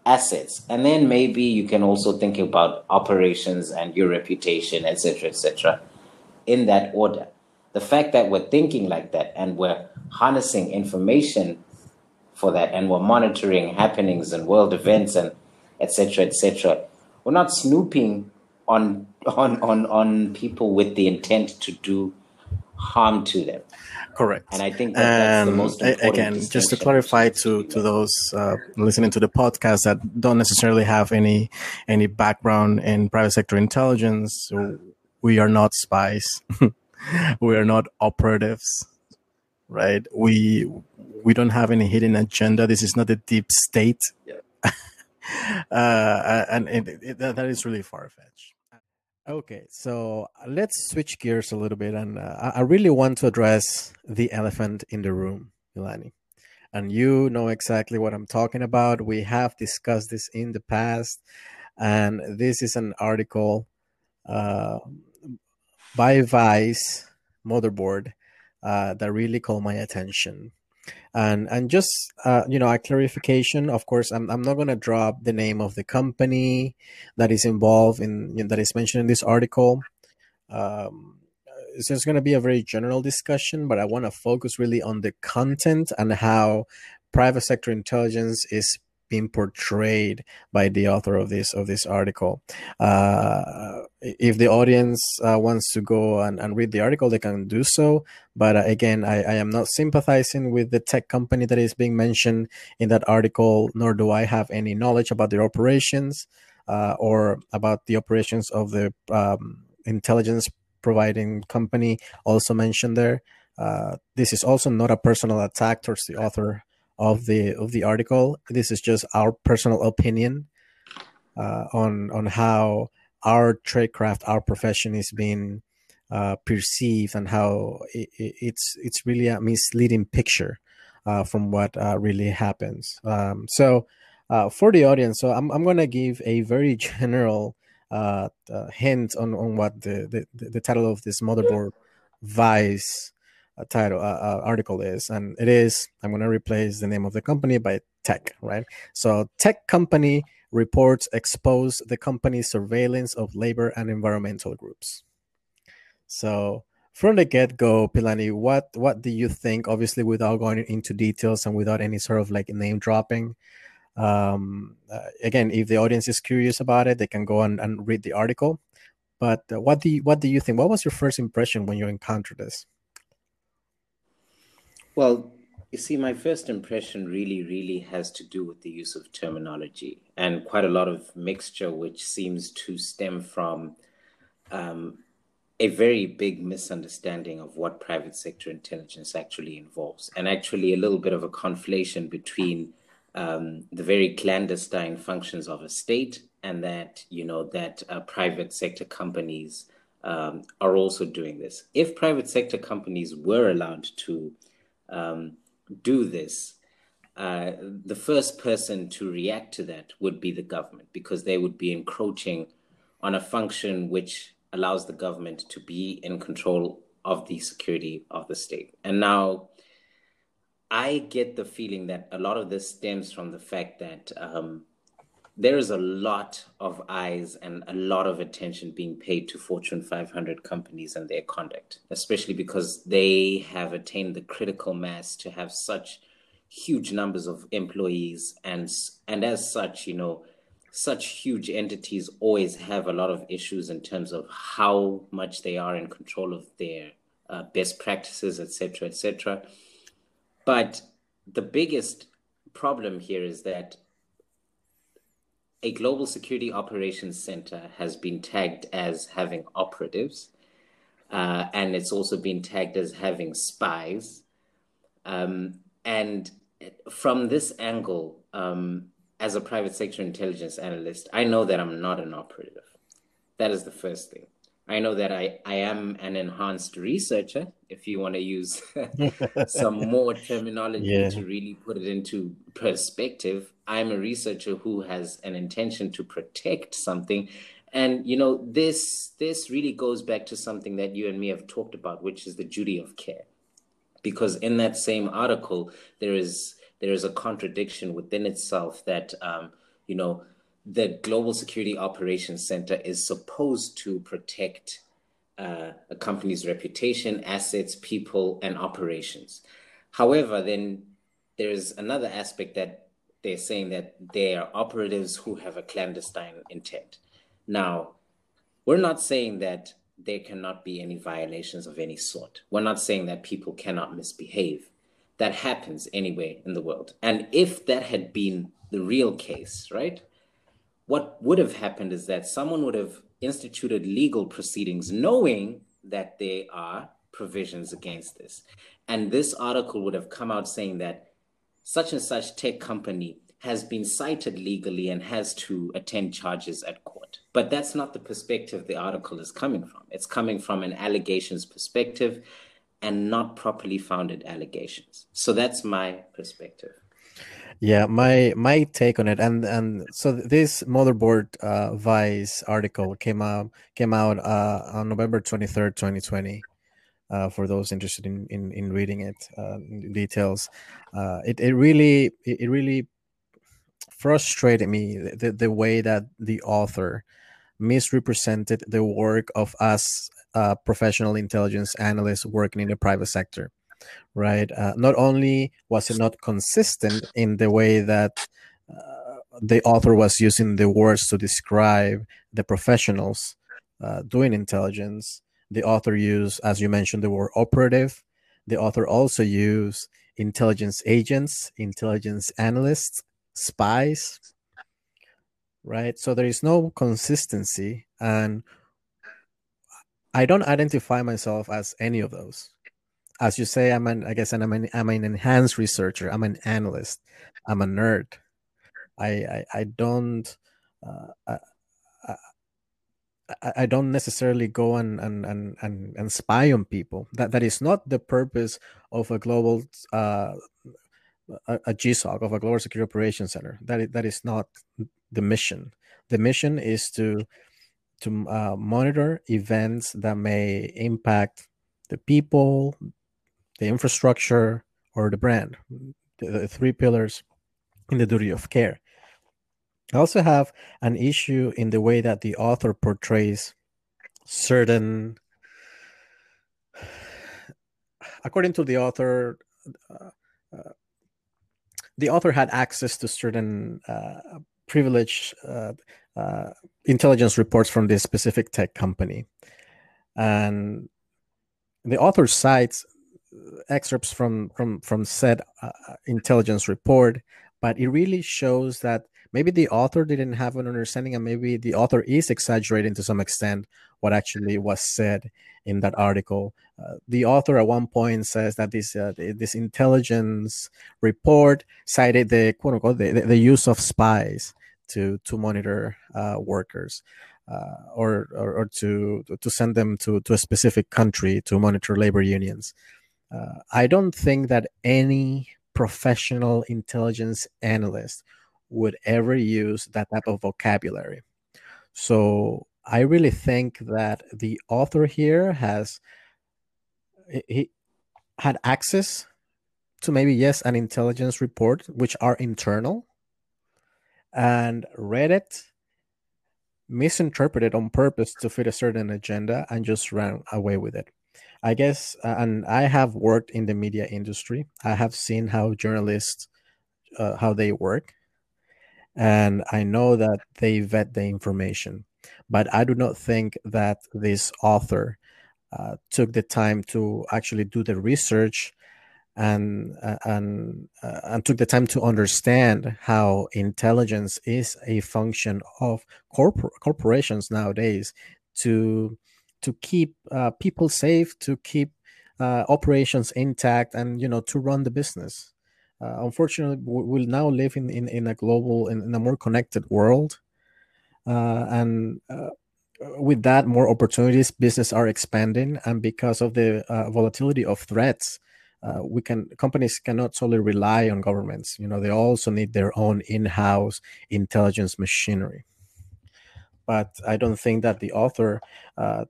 assets. And then maybe you can also think about operations and your reputation, etc., etc., in that order. The fact that we're thinking like that and we're harnessing information for that and we're monitoring happenings and world events and etc., etc., we're not snooping on on on on people with the intent to do harm to them. Correct. And I think that that's the most important again, just to clarify to to those uh, listening to the podcast that don't necessarily have any any background in private sector intelligence, we are not spies. we are not operatives, right? We we don't have any hidden agenda. This is not a deep state. Yeah. uh, and, and it, it, that is really far fetched. Okay, so uh, let's switch gears a little bit, and uh, I really want to address the elephant in the room, Milani. And you know exactly what I'm talking about. We have discussed this in the past, and this is an article uh, by Vice Motherboard uh, that really caught my attention and and just uh, you know a clarification of course i'm, I'm not going to drop the name of the company that is involved in, in that is mentioned in this article. Um, it's just going to be a very general discussion but i want to focus really on the content and how private sector intelligence is being portrayed by the author of this of this article. Uh, if the audience uh, wants to go and, and read the article, they can do so. But uh, again, I, I am not sympathizing with the tech company that is being mentioned in that article, nor do I have any knowledge about their operations uh, or about the operations of the um, intelligence providing company also mentioned there. Uh, this is also not a personal attack towards the author of the of the article. This is just our personal opinion uh, on on how our tradecraft, our profession is being uh, perceived, and how it, it's it's really a misleading picture uh, from what uh, really happens. Um, so, uh, for the audience, so I'm I'm going to give a very general uh, hint on on what the, the the title of this motherboard vice title uh, article is, and it is. I'm going to replace the name of the company by tech, right? So, tech company reports expose the company's surveillance of labor and environmental groups. So, from the get go, Philani, what what do you think? Obviously, without going into details and without any sort of like name dropping. Um, uh, again, if the audience is curious about it, they can go and, and read the article. But uh, what do you, what do you think? What was your first impression when you encountered this? Well, you see, my first impression really, really has to do with the use of terminology and quite a lot of mixture, which seems to stem from um, a very big misunderstanding of what private sector intelligence actually involves, and actually a little bit of a conflation between um, the very clandestine functions of a state and that you know that uh, private sector companies um, are also doing this. If private sector companies were allowed to um, do this, uh, the first person to react to that would be the government because they would be encroaching on a function which allows the government to be in control of the security of the state. And now I get the feeling that a lot of this stems from the fact that um, there is a lot of eyes and a lot of attention being paid to Fortune 500 companies and their conduct, especially because they have attained the critical mass to have such huge numbers of employees and and as such, you know, such huge entities always have a lot of issues in terms of how much they are in control of their uh, best practices, etc., etc. But the biggest problem here is that a global security operations center has been tagged as having operatives, uh, and it's also been tagged as having spies. Um, and from this angle, um, as a private sector intelligence analyst, I know that I'm not an operative. That is the first thing. I know that I, I am an enhanced researcher, if you want to use some more terminology yeah. to really put it into perspective. I'm a researcher who has an intention to protect something. And you know, this this really goes back to something that you and me have talked about, which is the duty of care. Because in that same article, there is there is a contradiction within itself that um, you know the Global Security Operations Center is supposed to protect uh, a company's reputation, assets, people, and operations. However, then there's another aspect that they're saying that they are operatives who have a clandestine intent. Now, we're not saying that there cannot be any violations of any sort. We're not saying that people cannot misbehave. That happens anyway in the world. And if that had been the real case, right? What would have happened is that someone would have instituted legal proceedings knowing that there are provisions against this. And this article would have come out saying that such and such tech company has been cited legally and has to attend charges at court. But that's not the perspective the article is coming from. It's coming from an allegations perspective and not properly founded allegations. So that's my perspective. Yeah, my my take on it, and and so this motherboard uh, Vice article came out came out uh, on November twenty third, twenty twenty. Uh, for those interested in in, in reading it uh, details, uh, it it really it really frustrated me the, the way that the author misrepresented the work of us uh, professional intelligence analysts working in the private sector right? Uh, not only was it not consistent in the way that uh, the author was using the words to describe the professionals uh, doing intelligence, the author used, as you mentioned, the word operative. The author also used intelligence agents, intelligence analysts, spies, right? So there is no consistency. And I don't identify myself as any of those as you say, I'm an I guess I'm an I'm an enhanced researcher. I'm an analyst. I'm a nerd. I I, I don't uh, I, I, I don't necessarily go and, and and and and spy on people. That that is not the purpose of a global uh, a, a GSOC of a global security operations center. That is, that is not the mission. The mission is to to uh, monitor events that may impact the people, the infrastructure, or the brand. The, the three pillars in the duty of care. I also have an issue in the way that the author portrays certain, according to the author, uh, uh, the author had access to certain uh, privileged uh, uh, intelligence reports from this specific tech company. And the author cites excerpts from from from said uh, uh, intelligence report, but it really shows that maybe the author didn't have an understanding, and maybe the author is exaggerating to some extent what actually was said in that article. Uh, the author at one point says that this uh, this intelligence report cited the quote unquote the, the use of spies to to monitor uh, workers. Uh, or, or, or to to send them to to a specific country to monitor labor unions uh, I don't think that any professional intelligence analyst would ever use that type of vocabulary. So I really think that the author here has he had access to maybe yes an intelligence report which are internal and read it misinterpreted on purpose to fit a certain agenda and just ran away with it i guess uh, and i have worked in the media industry. I have seen how journalists uh, how they work and i know that they vet the information. But i do not think that this author uh, took the time to actually do the research and uh, and uh, and took the time to understand how intelligence is a function of corpor- corporations nowadays to to keep uh, people safe, to keep uh, operations intact, and you know to run the business. Uh, unfortunately, we will now live in, in, in a global in, in a more connected world, uh, and with that, more opportunities, business are expanding, and because of the volatility of threats uh, we can companies cannot solely rely on governments. You know they also need their own in-house intelligence machinery but i don't think that the author uh,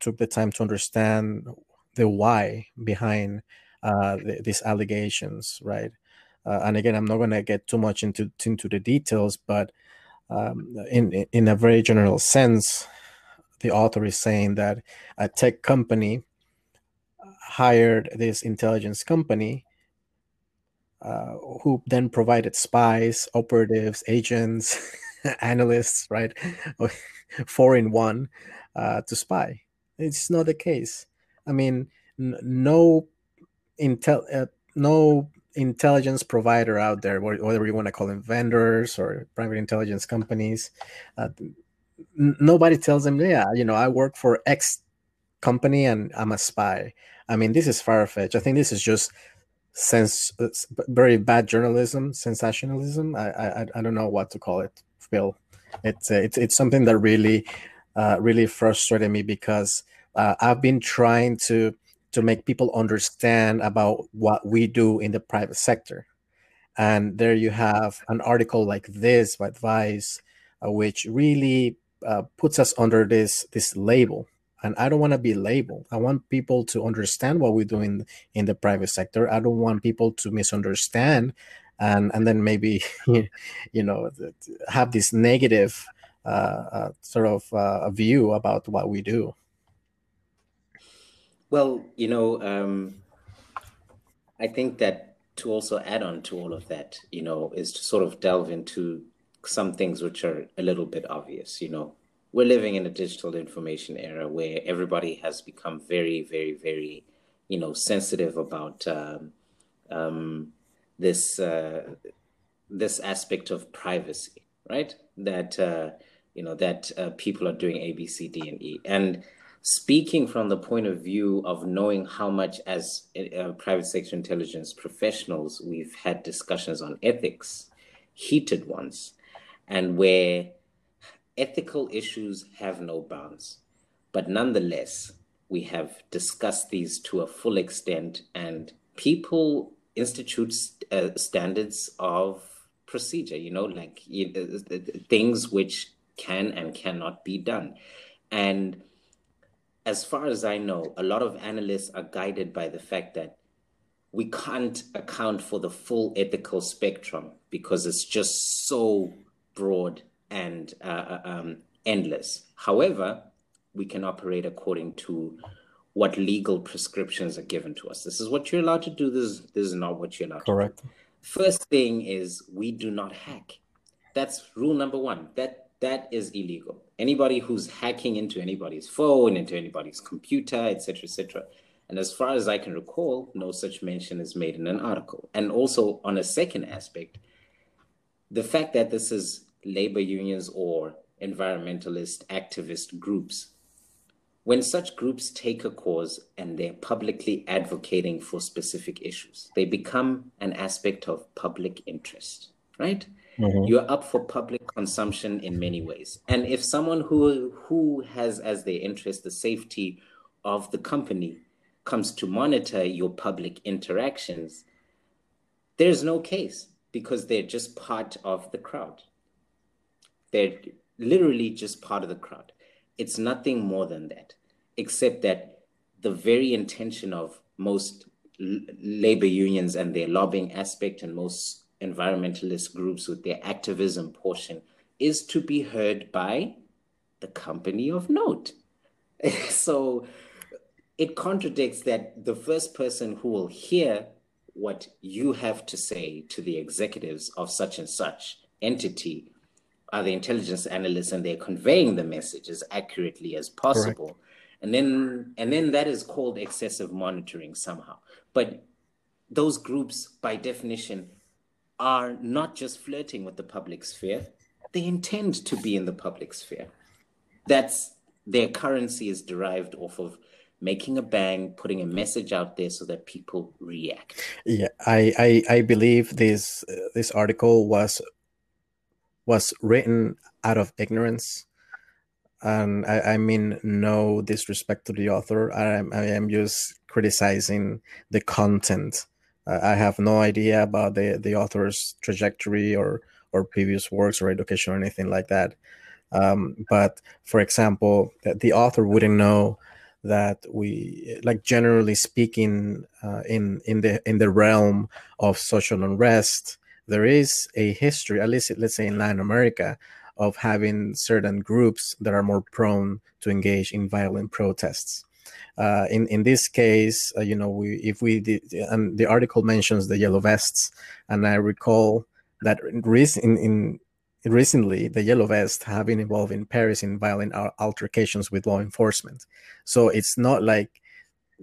took the time to understand the why behind uh, th- these allegations right? Uh, and again i'm not going to get too much into into the details but um, in in a very general sense the author is saying that a tech company hired this intelligence company uh, who then provided spies, operatives, agents, analysts, right? Four in one uh, to spy. It's not the case. I mean, n- no intel, uh, no intelligence provider out there, whether you want to call them vendors or private intelligence companies, uh, n- nobody tells them, yeah, you know, I work for X company and I'm a spy. I mean, this is far fetched. I think this is just sense very bad journalism, sensationalism. I, I I don't know what to call it, Phil. It's uh, it's it's something that really uh, really frustrated me because uh, I've been trying to to make people understand about what we do in the private sector, and there you have an article like this by Vice, uh, which really uh, puts us under this this label. And i don't want to be labeled. I want people to understand what we do in in the private sector. I don't want people to misunderstand and and then maybe you know have this negative uh, uh, sort of uh, view about what we do. Well you know um, i think that to also add on to all of that you know is to sort of delve into some things which are a little bit obvious you know. We're living in a digital information era where everybody has become very, very, very, you know, sensitive about um, um, this uh, this aspect of privacy, right? That uh, you know that uh, people are doing A, B, C, D, and E, and speaking from the point of view of knowing how much as uh, private sector intelligence professionals we've had discussions on ethics, heated ones, and where ethical issues have no bounds. But nonetheless, we have discussed these to a full extent, and people institute uh, standards of procedure, you know, like uh, things which can and cannot be done. And as far as I know, a lot of analysts are guided by the fact that we can't account for the full ethical spectrum because it's just so broad and uh, uh, um, endless. However, we can operate according to what legal prescriptions are given to us. This is what you're allowed to do. This is, this is not what you're allowed Correct. to do. First thing is we do not hack. That's rule number one. That that is illegal. Anybody who's hacking into anybody's phone, into anybody's computer, etc., etc. And as far as I can recall, no such mention is made in an article. And also on a second aspect, the fact that this is labor unions or environmentalist activist groups. When such groups take a cause and they're publicly advocating for specific issues, they become an aspect of public interest, right? Mm-hmm. You're up for public consumption in many ways. And if someone who who has as their interest the safety of the company comes to monitor your public interactions, there's no case because they're just part of the crowd. They're literally just part of the crowd. it's nothing more than that, except that the very intention of most labor unions and their lobbying aspect and most environmentalist groups with their activism portion is to be heard by the company of note. so it contradicts that the first person who will hear what you have to say to the executives of such and such entity are the intelligence analysts and they're conveying the message as accurately as possible. Correct. And then and then that is called excessive monitoring somehow. But those groups by definition are not just flirting with the public sphere, they intend to be in the public sphere. That's their currency is derived off of making a bang, putting a message out there so that people react. Yeah, I I, I believe this uh, this article was was written out of ignorance. And I, I mean no disrespect to the author. I am I am just criticizing the content. Uh, I have no idea about the the author's trajectory or or previous works or education or anything like that. Um, but for example, the author wouldn't know that we like generally speaking uh, in in the in the realm of social unrest there is a history at least let's say in latin america of having certain groups that are more prone to engage in violent protests. Uh, in in this case uh, you know we if we did and the article mentions the yellow vests and i recall that in, in recently the yellow vests have been involved in paris in violent altercations with law enforcement. So it's not like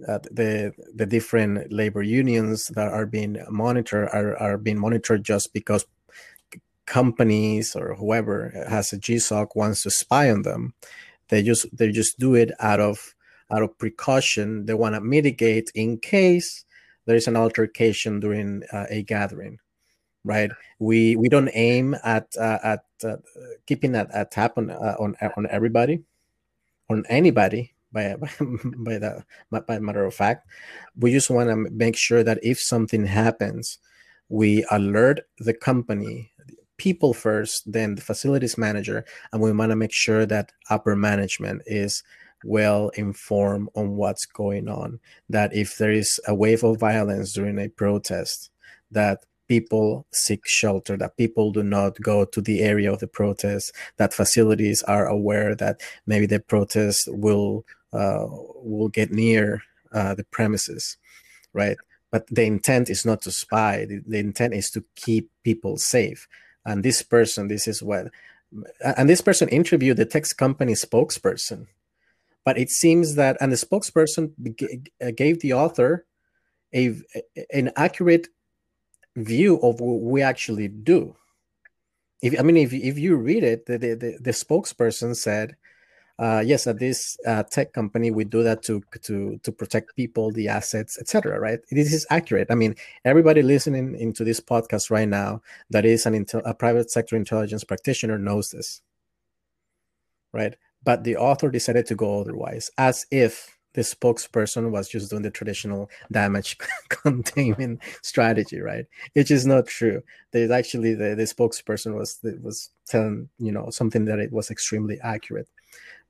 uh, the the different labor unions that are being monitored are, are being monitored just because companies or whoever has a GSOC wants to spy on them. They just they just do it out of out of precaution. They want to mitigate in case there is an altercation during uh, a gathering right? We we don't aim at uh, at uh, keeping a, a tap on on on everybody, on anybody. By by, by the by matter of fact, we just want to make sure that if something happens, we alert the company people first, then the facilities manager, and we want to make sure that upper management is well informed on what's going on. That if there is a wave of violence during a protest, that people seek shelter, that people do not go to the area of the protest, that facilities are aware that maybe the protest will uh, will get near uh, the premises, right? But the intent is not to spy. The, the intent is to keep people safe. And this person, this is what, and this person interviewed the text company spokesperson. But it seems that, and the spokesperson uh, gave the author a an accurate view of what we actually do. If I mean, if if you read it, the the, the, the spokesperson said, uh, "Yes, at this uh, tech company, we do that to to to protect people, the assets, etc." Right? This is accurate. I mean, everybody listening into this podcast right now that is an intel- a private sector intelligence practitioner knows this, right? But the author decided to go otherwise, as if the spokesperson was just doing the traditional damage containment strategy, right? Which is not true. There's actually the, the spokesperson was was telling you know something that it was extremely accurate,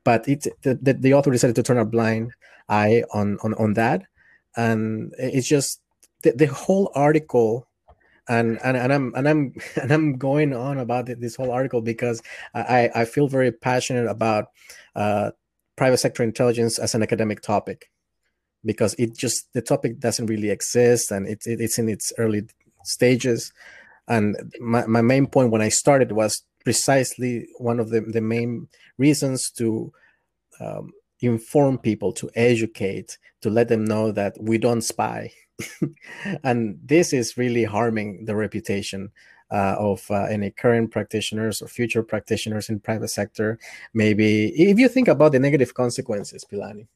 but it the, the, the author decided to turn a blind eye on on on that, and it's just the, the whole article and and, and I'm and I'm and I'm going on about this whole article because I I feel very passionate about uh, private sector intelligence as an academic topic because it just the topic doesn't really exist and it, it, it's in its early stages. And my, my main point when i started was precisely one of the, the main reasons to um, inform people to educate to let them know that we don't spy and this is really harming the reputation uh, of uh, any current practitioners or future practitioners in private sector. Maybe if you think about the negative consequences, Philani.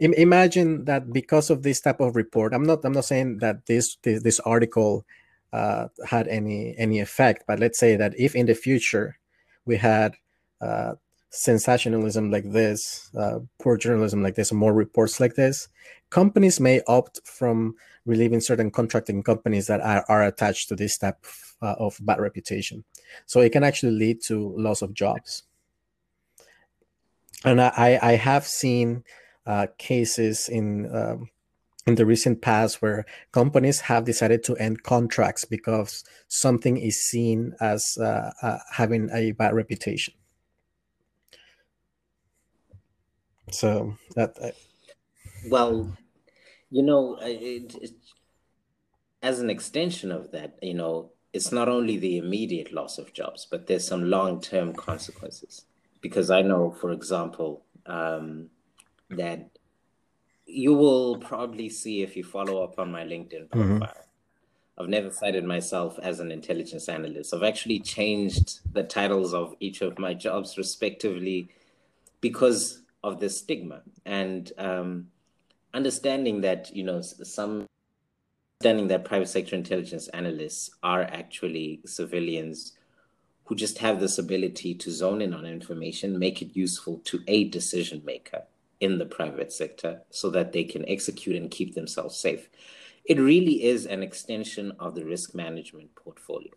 imagine that because of this type of report, I'm not I'm not saying that this this, this article uh, had any any effect, but let's say that if in the future we had uh, sensationalism like this, uh, poor journalism like this, more reports like this, companies may opt from relieving certain contracting companies that are, are attached to this type of, uh, of bad reputation. So it can actually lead to loss of jobs. and I, I have seen uh, cases in um, in the recent past where companies have decided to end contracts because something is seen as uh, uh, having a bad reputation. So that. Uh, well, you know, it, it, as an extension of that, you know, it's not only the immediate loss of jobs, but there's some long-term consequences. Because I know, for example, um, that you will probably see if you follow up on my LinkedIn mm-hmm. profile. Mm-hmm. I've never cited myself as an intelligence analyst. I've actually changed the titles of each of my jobs respectively because of the stigma and um, understanding that you know some understanding that private sector intelligence analysts are actually civilians who just have this ability to zone in on information, make it useful to a decision maker in the private sector so that they can execute and keep themselves safe. It really is an extension of the risk management portfolio.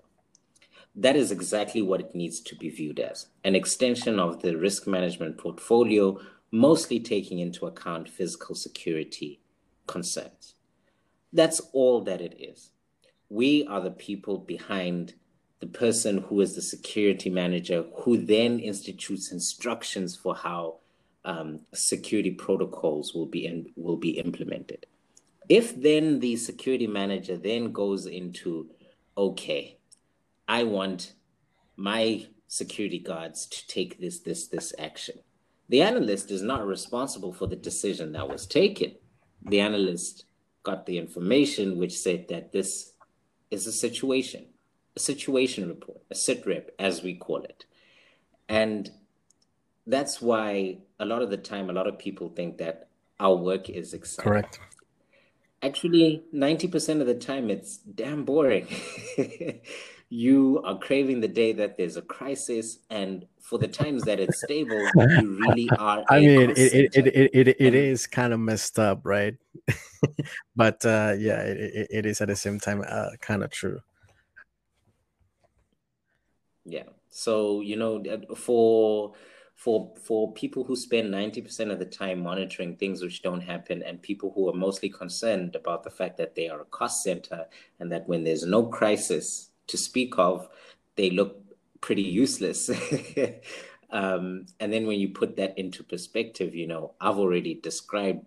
That is exactly what it needs to be viewed as an extension of the risk management portfolio, mostly taking into account physical security concerns. That's all that it is. We are the people behind the person who is the security manager, who then institutes instructions for how um, security protocols will be in, will be implemented. If then the security manager then goes into, okay, I want my security guards to take this, this, this action. The analyst is not responsible for the decision that was taken. The analyst got the information which said that this is a situation, a situation report, a sit rep, as we call it. And that's why a lot of the time, a lot of people think that our work is exciting. Correct. Actually, 90% of the time, it's damn boring. you are craving the day that there's a crisis, and for the times that it's stable, you really are. I mean, it it, it, it, it, it is kind of messed up, right? but uh, yeah, it, it is at the same time uh, kind of true. Yeah. So, you know, for for for people who spend 90% of the time monitoring things which don't happen and people who are mostly concerned about the fact that they are a cost center and that when there's no crisis to speak of they look pretty useless. Um, and then when you put that into perspective you know i've already described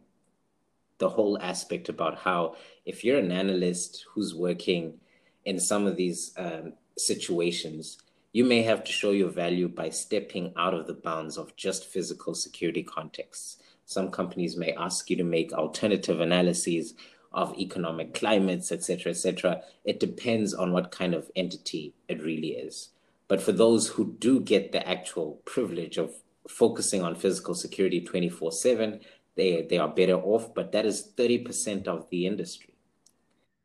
the whole aspect about how if you're an analyst who's working in some of these um, situations you may have to show your value by stepping out of the bounds of just physical security contexts. Some companies may ask you to make alternative analyses of economic climates, etc., etc. It depends on what kind of entity it really is. But for those who do get the actual privilege of focusing on physical security 24 7, they, they are better off, but that is 30% of the industry.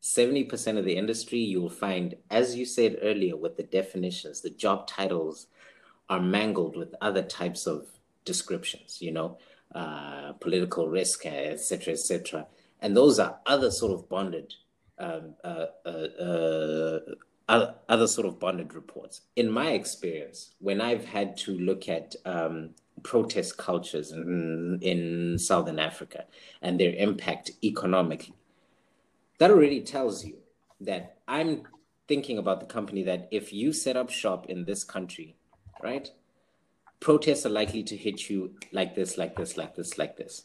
70% of the industry, you'll find, as you said earlier, with the definitions, the job titles are mangled with other types of descriptions, you know, uh, political risk, etc., etc. And those are other sort of bonded, um, uh, uh, uh, other sort of bonded reports. In my experience, when I've had to look at um, protest cultures in, in Southern Africa and their impact economically, that already tells you that I'm thinking about the company that if you set up shop in this country, right, protests are likely to hit you like this, like this, like this, like this.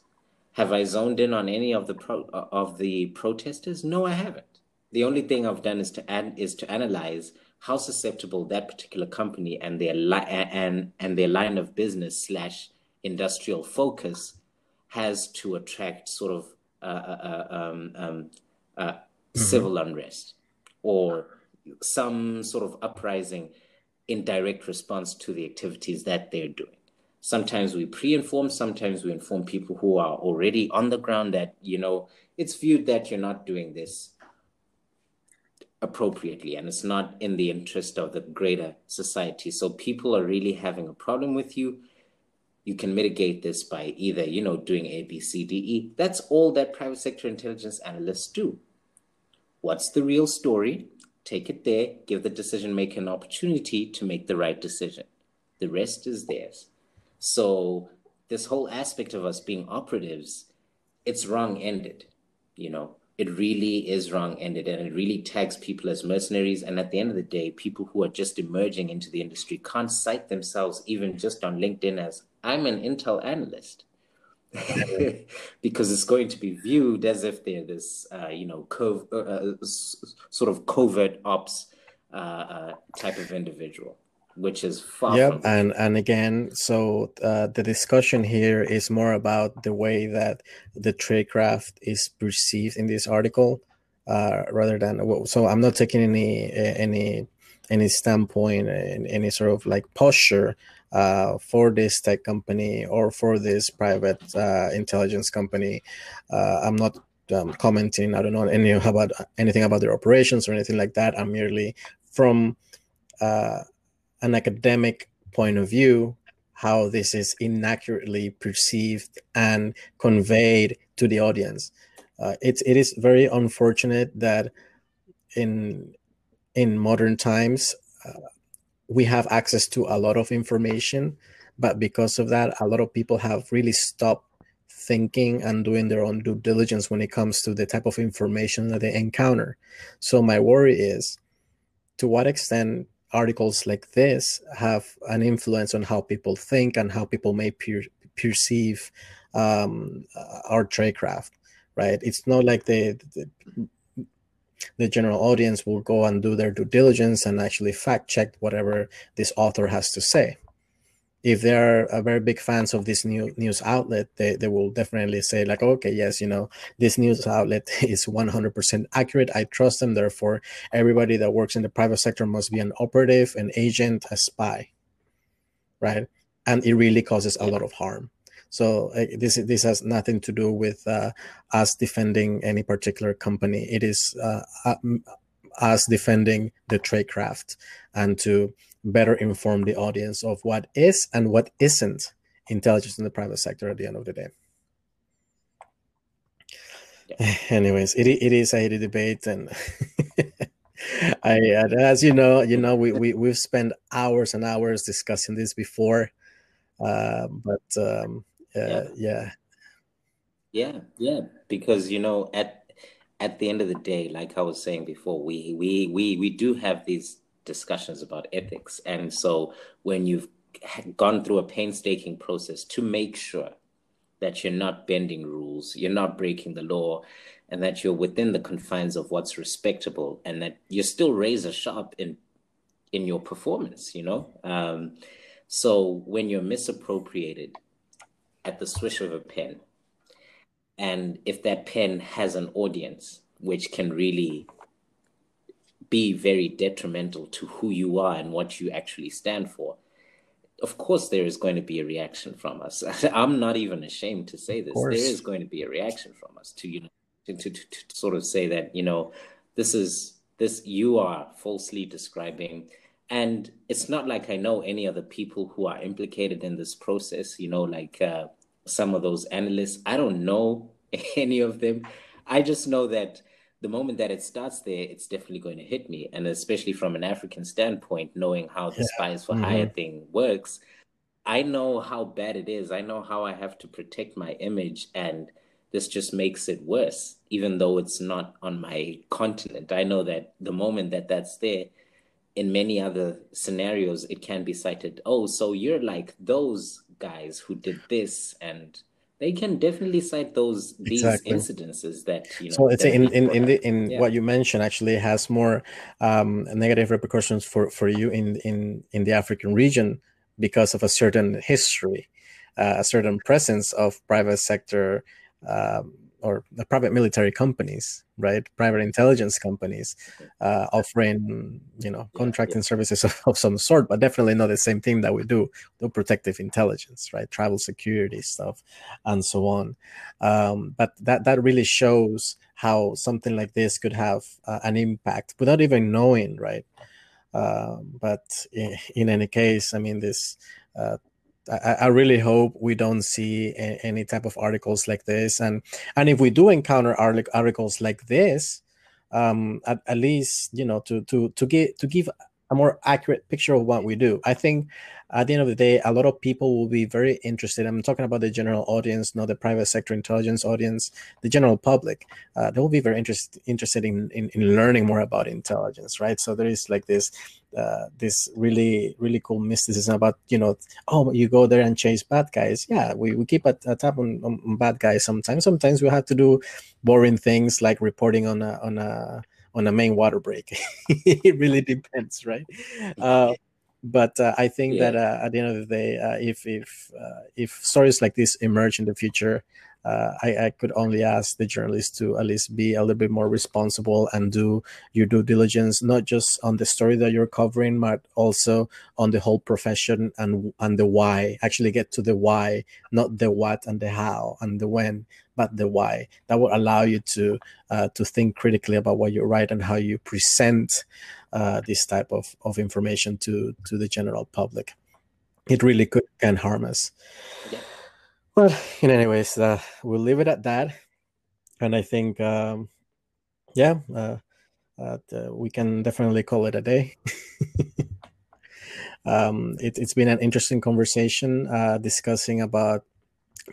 Have I zoned in on any of the pro- of the protesters? No, I haven't. The only thing I've done is to add is to analyze how susceptible that particular company and their li- and and their line of business slash industrial focus has to attract sort of uh, uh, uh um, um, uh, mm-hmm. civil unrest or some sort of uprising in direct response to the activities that they're doing. Sometimes we pre inform, sometimes we inform people who are already on the ground that, you know, it's viewed that you're not doing this appropriately and it's not in the interest of the greater society. So people are really having a problem with you. You can mitigate this by either, you know, doing A, B, C, D, E. That's all that private sector intelligence analysts do. What's the real story? Take it there, give the decision maker an opportunity to make the right decision. The rest is theirs. So this whole aspect of us being operatives, it's wrong ended, you know. It really is wrong ended and it really tags people as mercenaries. And at the end of the day, people who are just emerging into the industry can't cite themselves even just on LinkedIn as I'm an Intel analyst. because it's going to be viewed as if they're this, uh, you know, cov- uh, uh sort of covert ops uh, uh, type of individual which is far yep and and again so uh, the discussion here is more about the way that the tradecraft is perceived in this article uh, rather than so i'm not taking any any any standpoint and any sort of like posture uh, for this tech company or for this private uh, intelligence company uh, i'm not um, commenting i don't know any about anything about their operations or anything like that i'm merely from uh, an academic point of view how this is inaccurately perceived and conveyed to the audience. Uh, it's it is very unfortunate that in in modern times uh, we have access to a lot of information, but because of that, a lot of people have really stopped thinking and doing their own due diligence when it comes to the type of information that they encounter. So my worry is, to what extent articles like this have an influence on how people think and how people may per- perceive um, our tradecraft, right? It's not like the, the, the general audience will go and do their due diligence and actually fact check whatever this author has to say if they're a very big fans of this new news outlet, they, they will definitely say like, okay, yes, you know, this news outlet is 100% accurate. I trust them. Therefore, everybody that works in the private sector must be an operative, an agent, a spy, right? And it really causes a lot of harm. So uh, this this has nothing to do with uh, us defending any particular company. It is uh, us defending the tradecraft and to better inform the audience of what is and what isn't intelligence in the private sector at the end of the day. Yeah. Anyways, it, it is a heated debate, and I, as you know, you know, we, we we've spent hours and hours discussing this before, uh, but um, uh, yeah. yeah, yeah, yeah, because you know, at at the end of the day, like I was saying before, we we we we do have these discussions about ethics. And so when you've gone through a painstaking process to make sure that you're not bending rules, you're not breaking the law, and that you're within the confines of what's respectable, and that you're still razor sharp in in your performance, you know. Um, so when you're misappropriated at the swish of a pen, and if that pen has an audience, which can really be very detrimental to who you are and what you actually stand for, of course there is going to be a reaction from us. I'm not even ashamed to say this. There is going to be a reaction from us to you know to, to, to, to sort of say that you know this is this you are falsely describing and it's not like i know any other people who are implicated in this process you know like uh, some of those analysts i don't know any of them i just know that the moment that it starts there, it's definitely going to hit me. And especially from an African standpoint, knowing how the yeah. spies for mm-hmm. hire thing works, I know how bad it is. I know how I have to protect my image. And this just makes it worse, even though it's not on my continent. I know that the moment that that's there, in many other scenarios, it can be cited, oh, so you're like those guys who did this and they can definitely cite those these exactly. incidences that you know. So it's in in in, the, in yeah. what you mentioned actually has more um, negative repercussions for for you in in in the African region because of a certain history, uh, a certain presence of private sector. Um, or the private military companies, right? Private intelligence companies uh, offering, you know, contracting yeah, yeah. services of, of, some sort, but definitely not the same thing that we do, The protective intelligence, right? Travel security stuff, and so on. Um, but that that really shows how something like this could have uh, an impact without even knowing, right? Uh, but in, in, any case, I mean, this uh, I, I, really hope we don't see a, any type of articles like this, and and if we do encounter articles like this, um, at, at least you know to to to give to give a more accurate picture of what we do. I think at the end of the day, a lot of people will be very interested. I'm talking about the general audience, not the private sector intelligence audience, the general public. Uh, they will be very interest, interested in, in, in learning more about intelligence, right? So there is like this uh, this really really cool mysticism about you know oh you go there and chase bad guys yeah we, we keep a, a tab on, on, bad guys sometimes sometimes we have to do boring things like reporting on a on a on a main water break. it really depends, right? Uh, but uh, I think yeah. that uh, at the end of the day, uh, if if uh, if stories like this emerge in the future, uh, I, I, could only ask the journalists to at least be a little bit more responsible and do your due diligence, not just on the story that you're covering, but also on the whole profession and and the why. Actually, get to the why, not the what and the how and the when, but the why. That will allow you to uh, to think critically about what you write and how you present uh, this type of of information to to the general public. It really could can harm us. Yeah. Well, in anyways, uh, we'll leave it at that. And I think, um, yeah, uh, uh, we can definitely call it a day. um, it, has been an interesting conversation uh, discussing about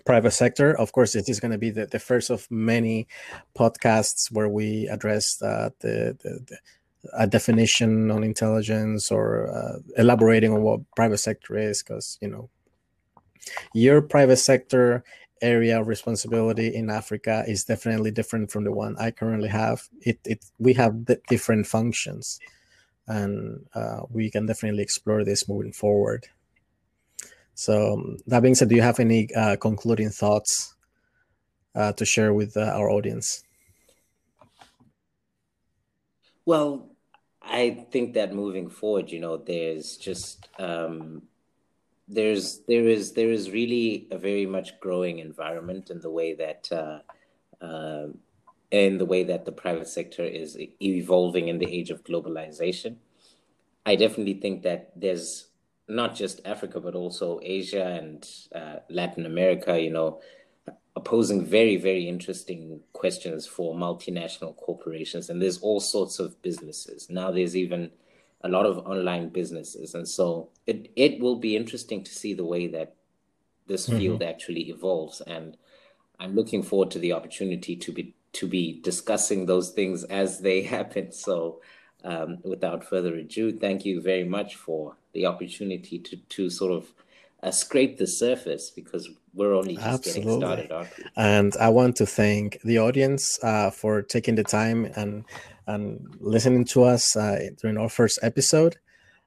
private sector. Of course, it is going to be the, the first of many podcasts where we address uh, the, the, the a definition on intelligence or uh, elaborating on what private sector is because you know your private sector area of responsibility in Africa is definitely different from the one I currently have. It, it we have different functions, and uh, we can definitely explore this moving forward. So um, that being said, do you have any uh, concluding thoughts uh, to share with uh, our audience? Well, I think that moving forward, you know, there's just um, there's there is there is really a very much growing environment in the way that uh, uh, in the way that the private sector is evolving in the age of globalization. I definitely think that there's not just Africa but also Asia and uh, Latin America. You know, posing very very interesting questions for multinational corporations, and there's all sorts of businesses now. There's even a lot of online businesses. And so it, it will be interesting to see the way that this mm-hmm. field actually evolves. And I'm looking forward to the opportunity to be to be discussing those things as they happen. So um, without further ado, thank you very much for the opportunity to to sort of uh, scrape the surface because we're only just Absolutely. getting started? And I want to thank the audience uh, for taking the time and and listening to us uh, during our first episode.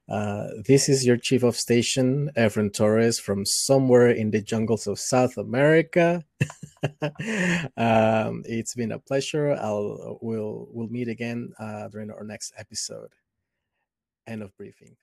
Uh, this is your chief of station, Efren Torres, from somewhere in the jungles of South America. um, it's been a pleasure. I'll we'll we'll meet again uh, during our next episode. End of briefing.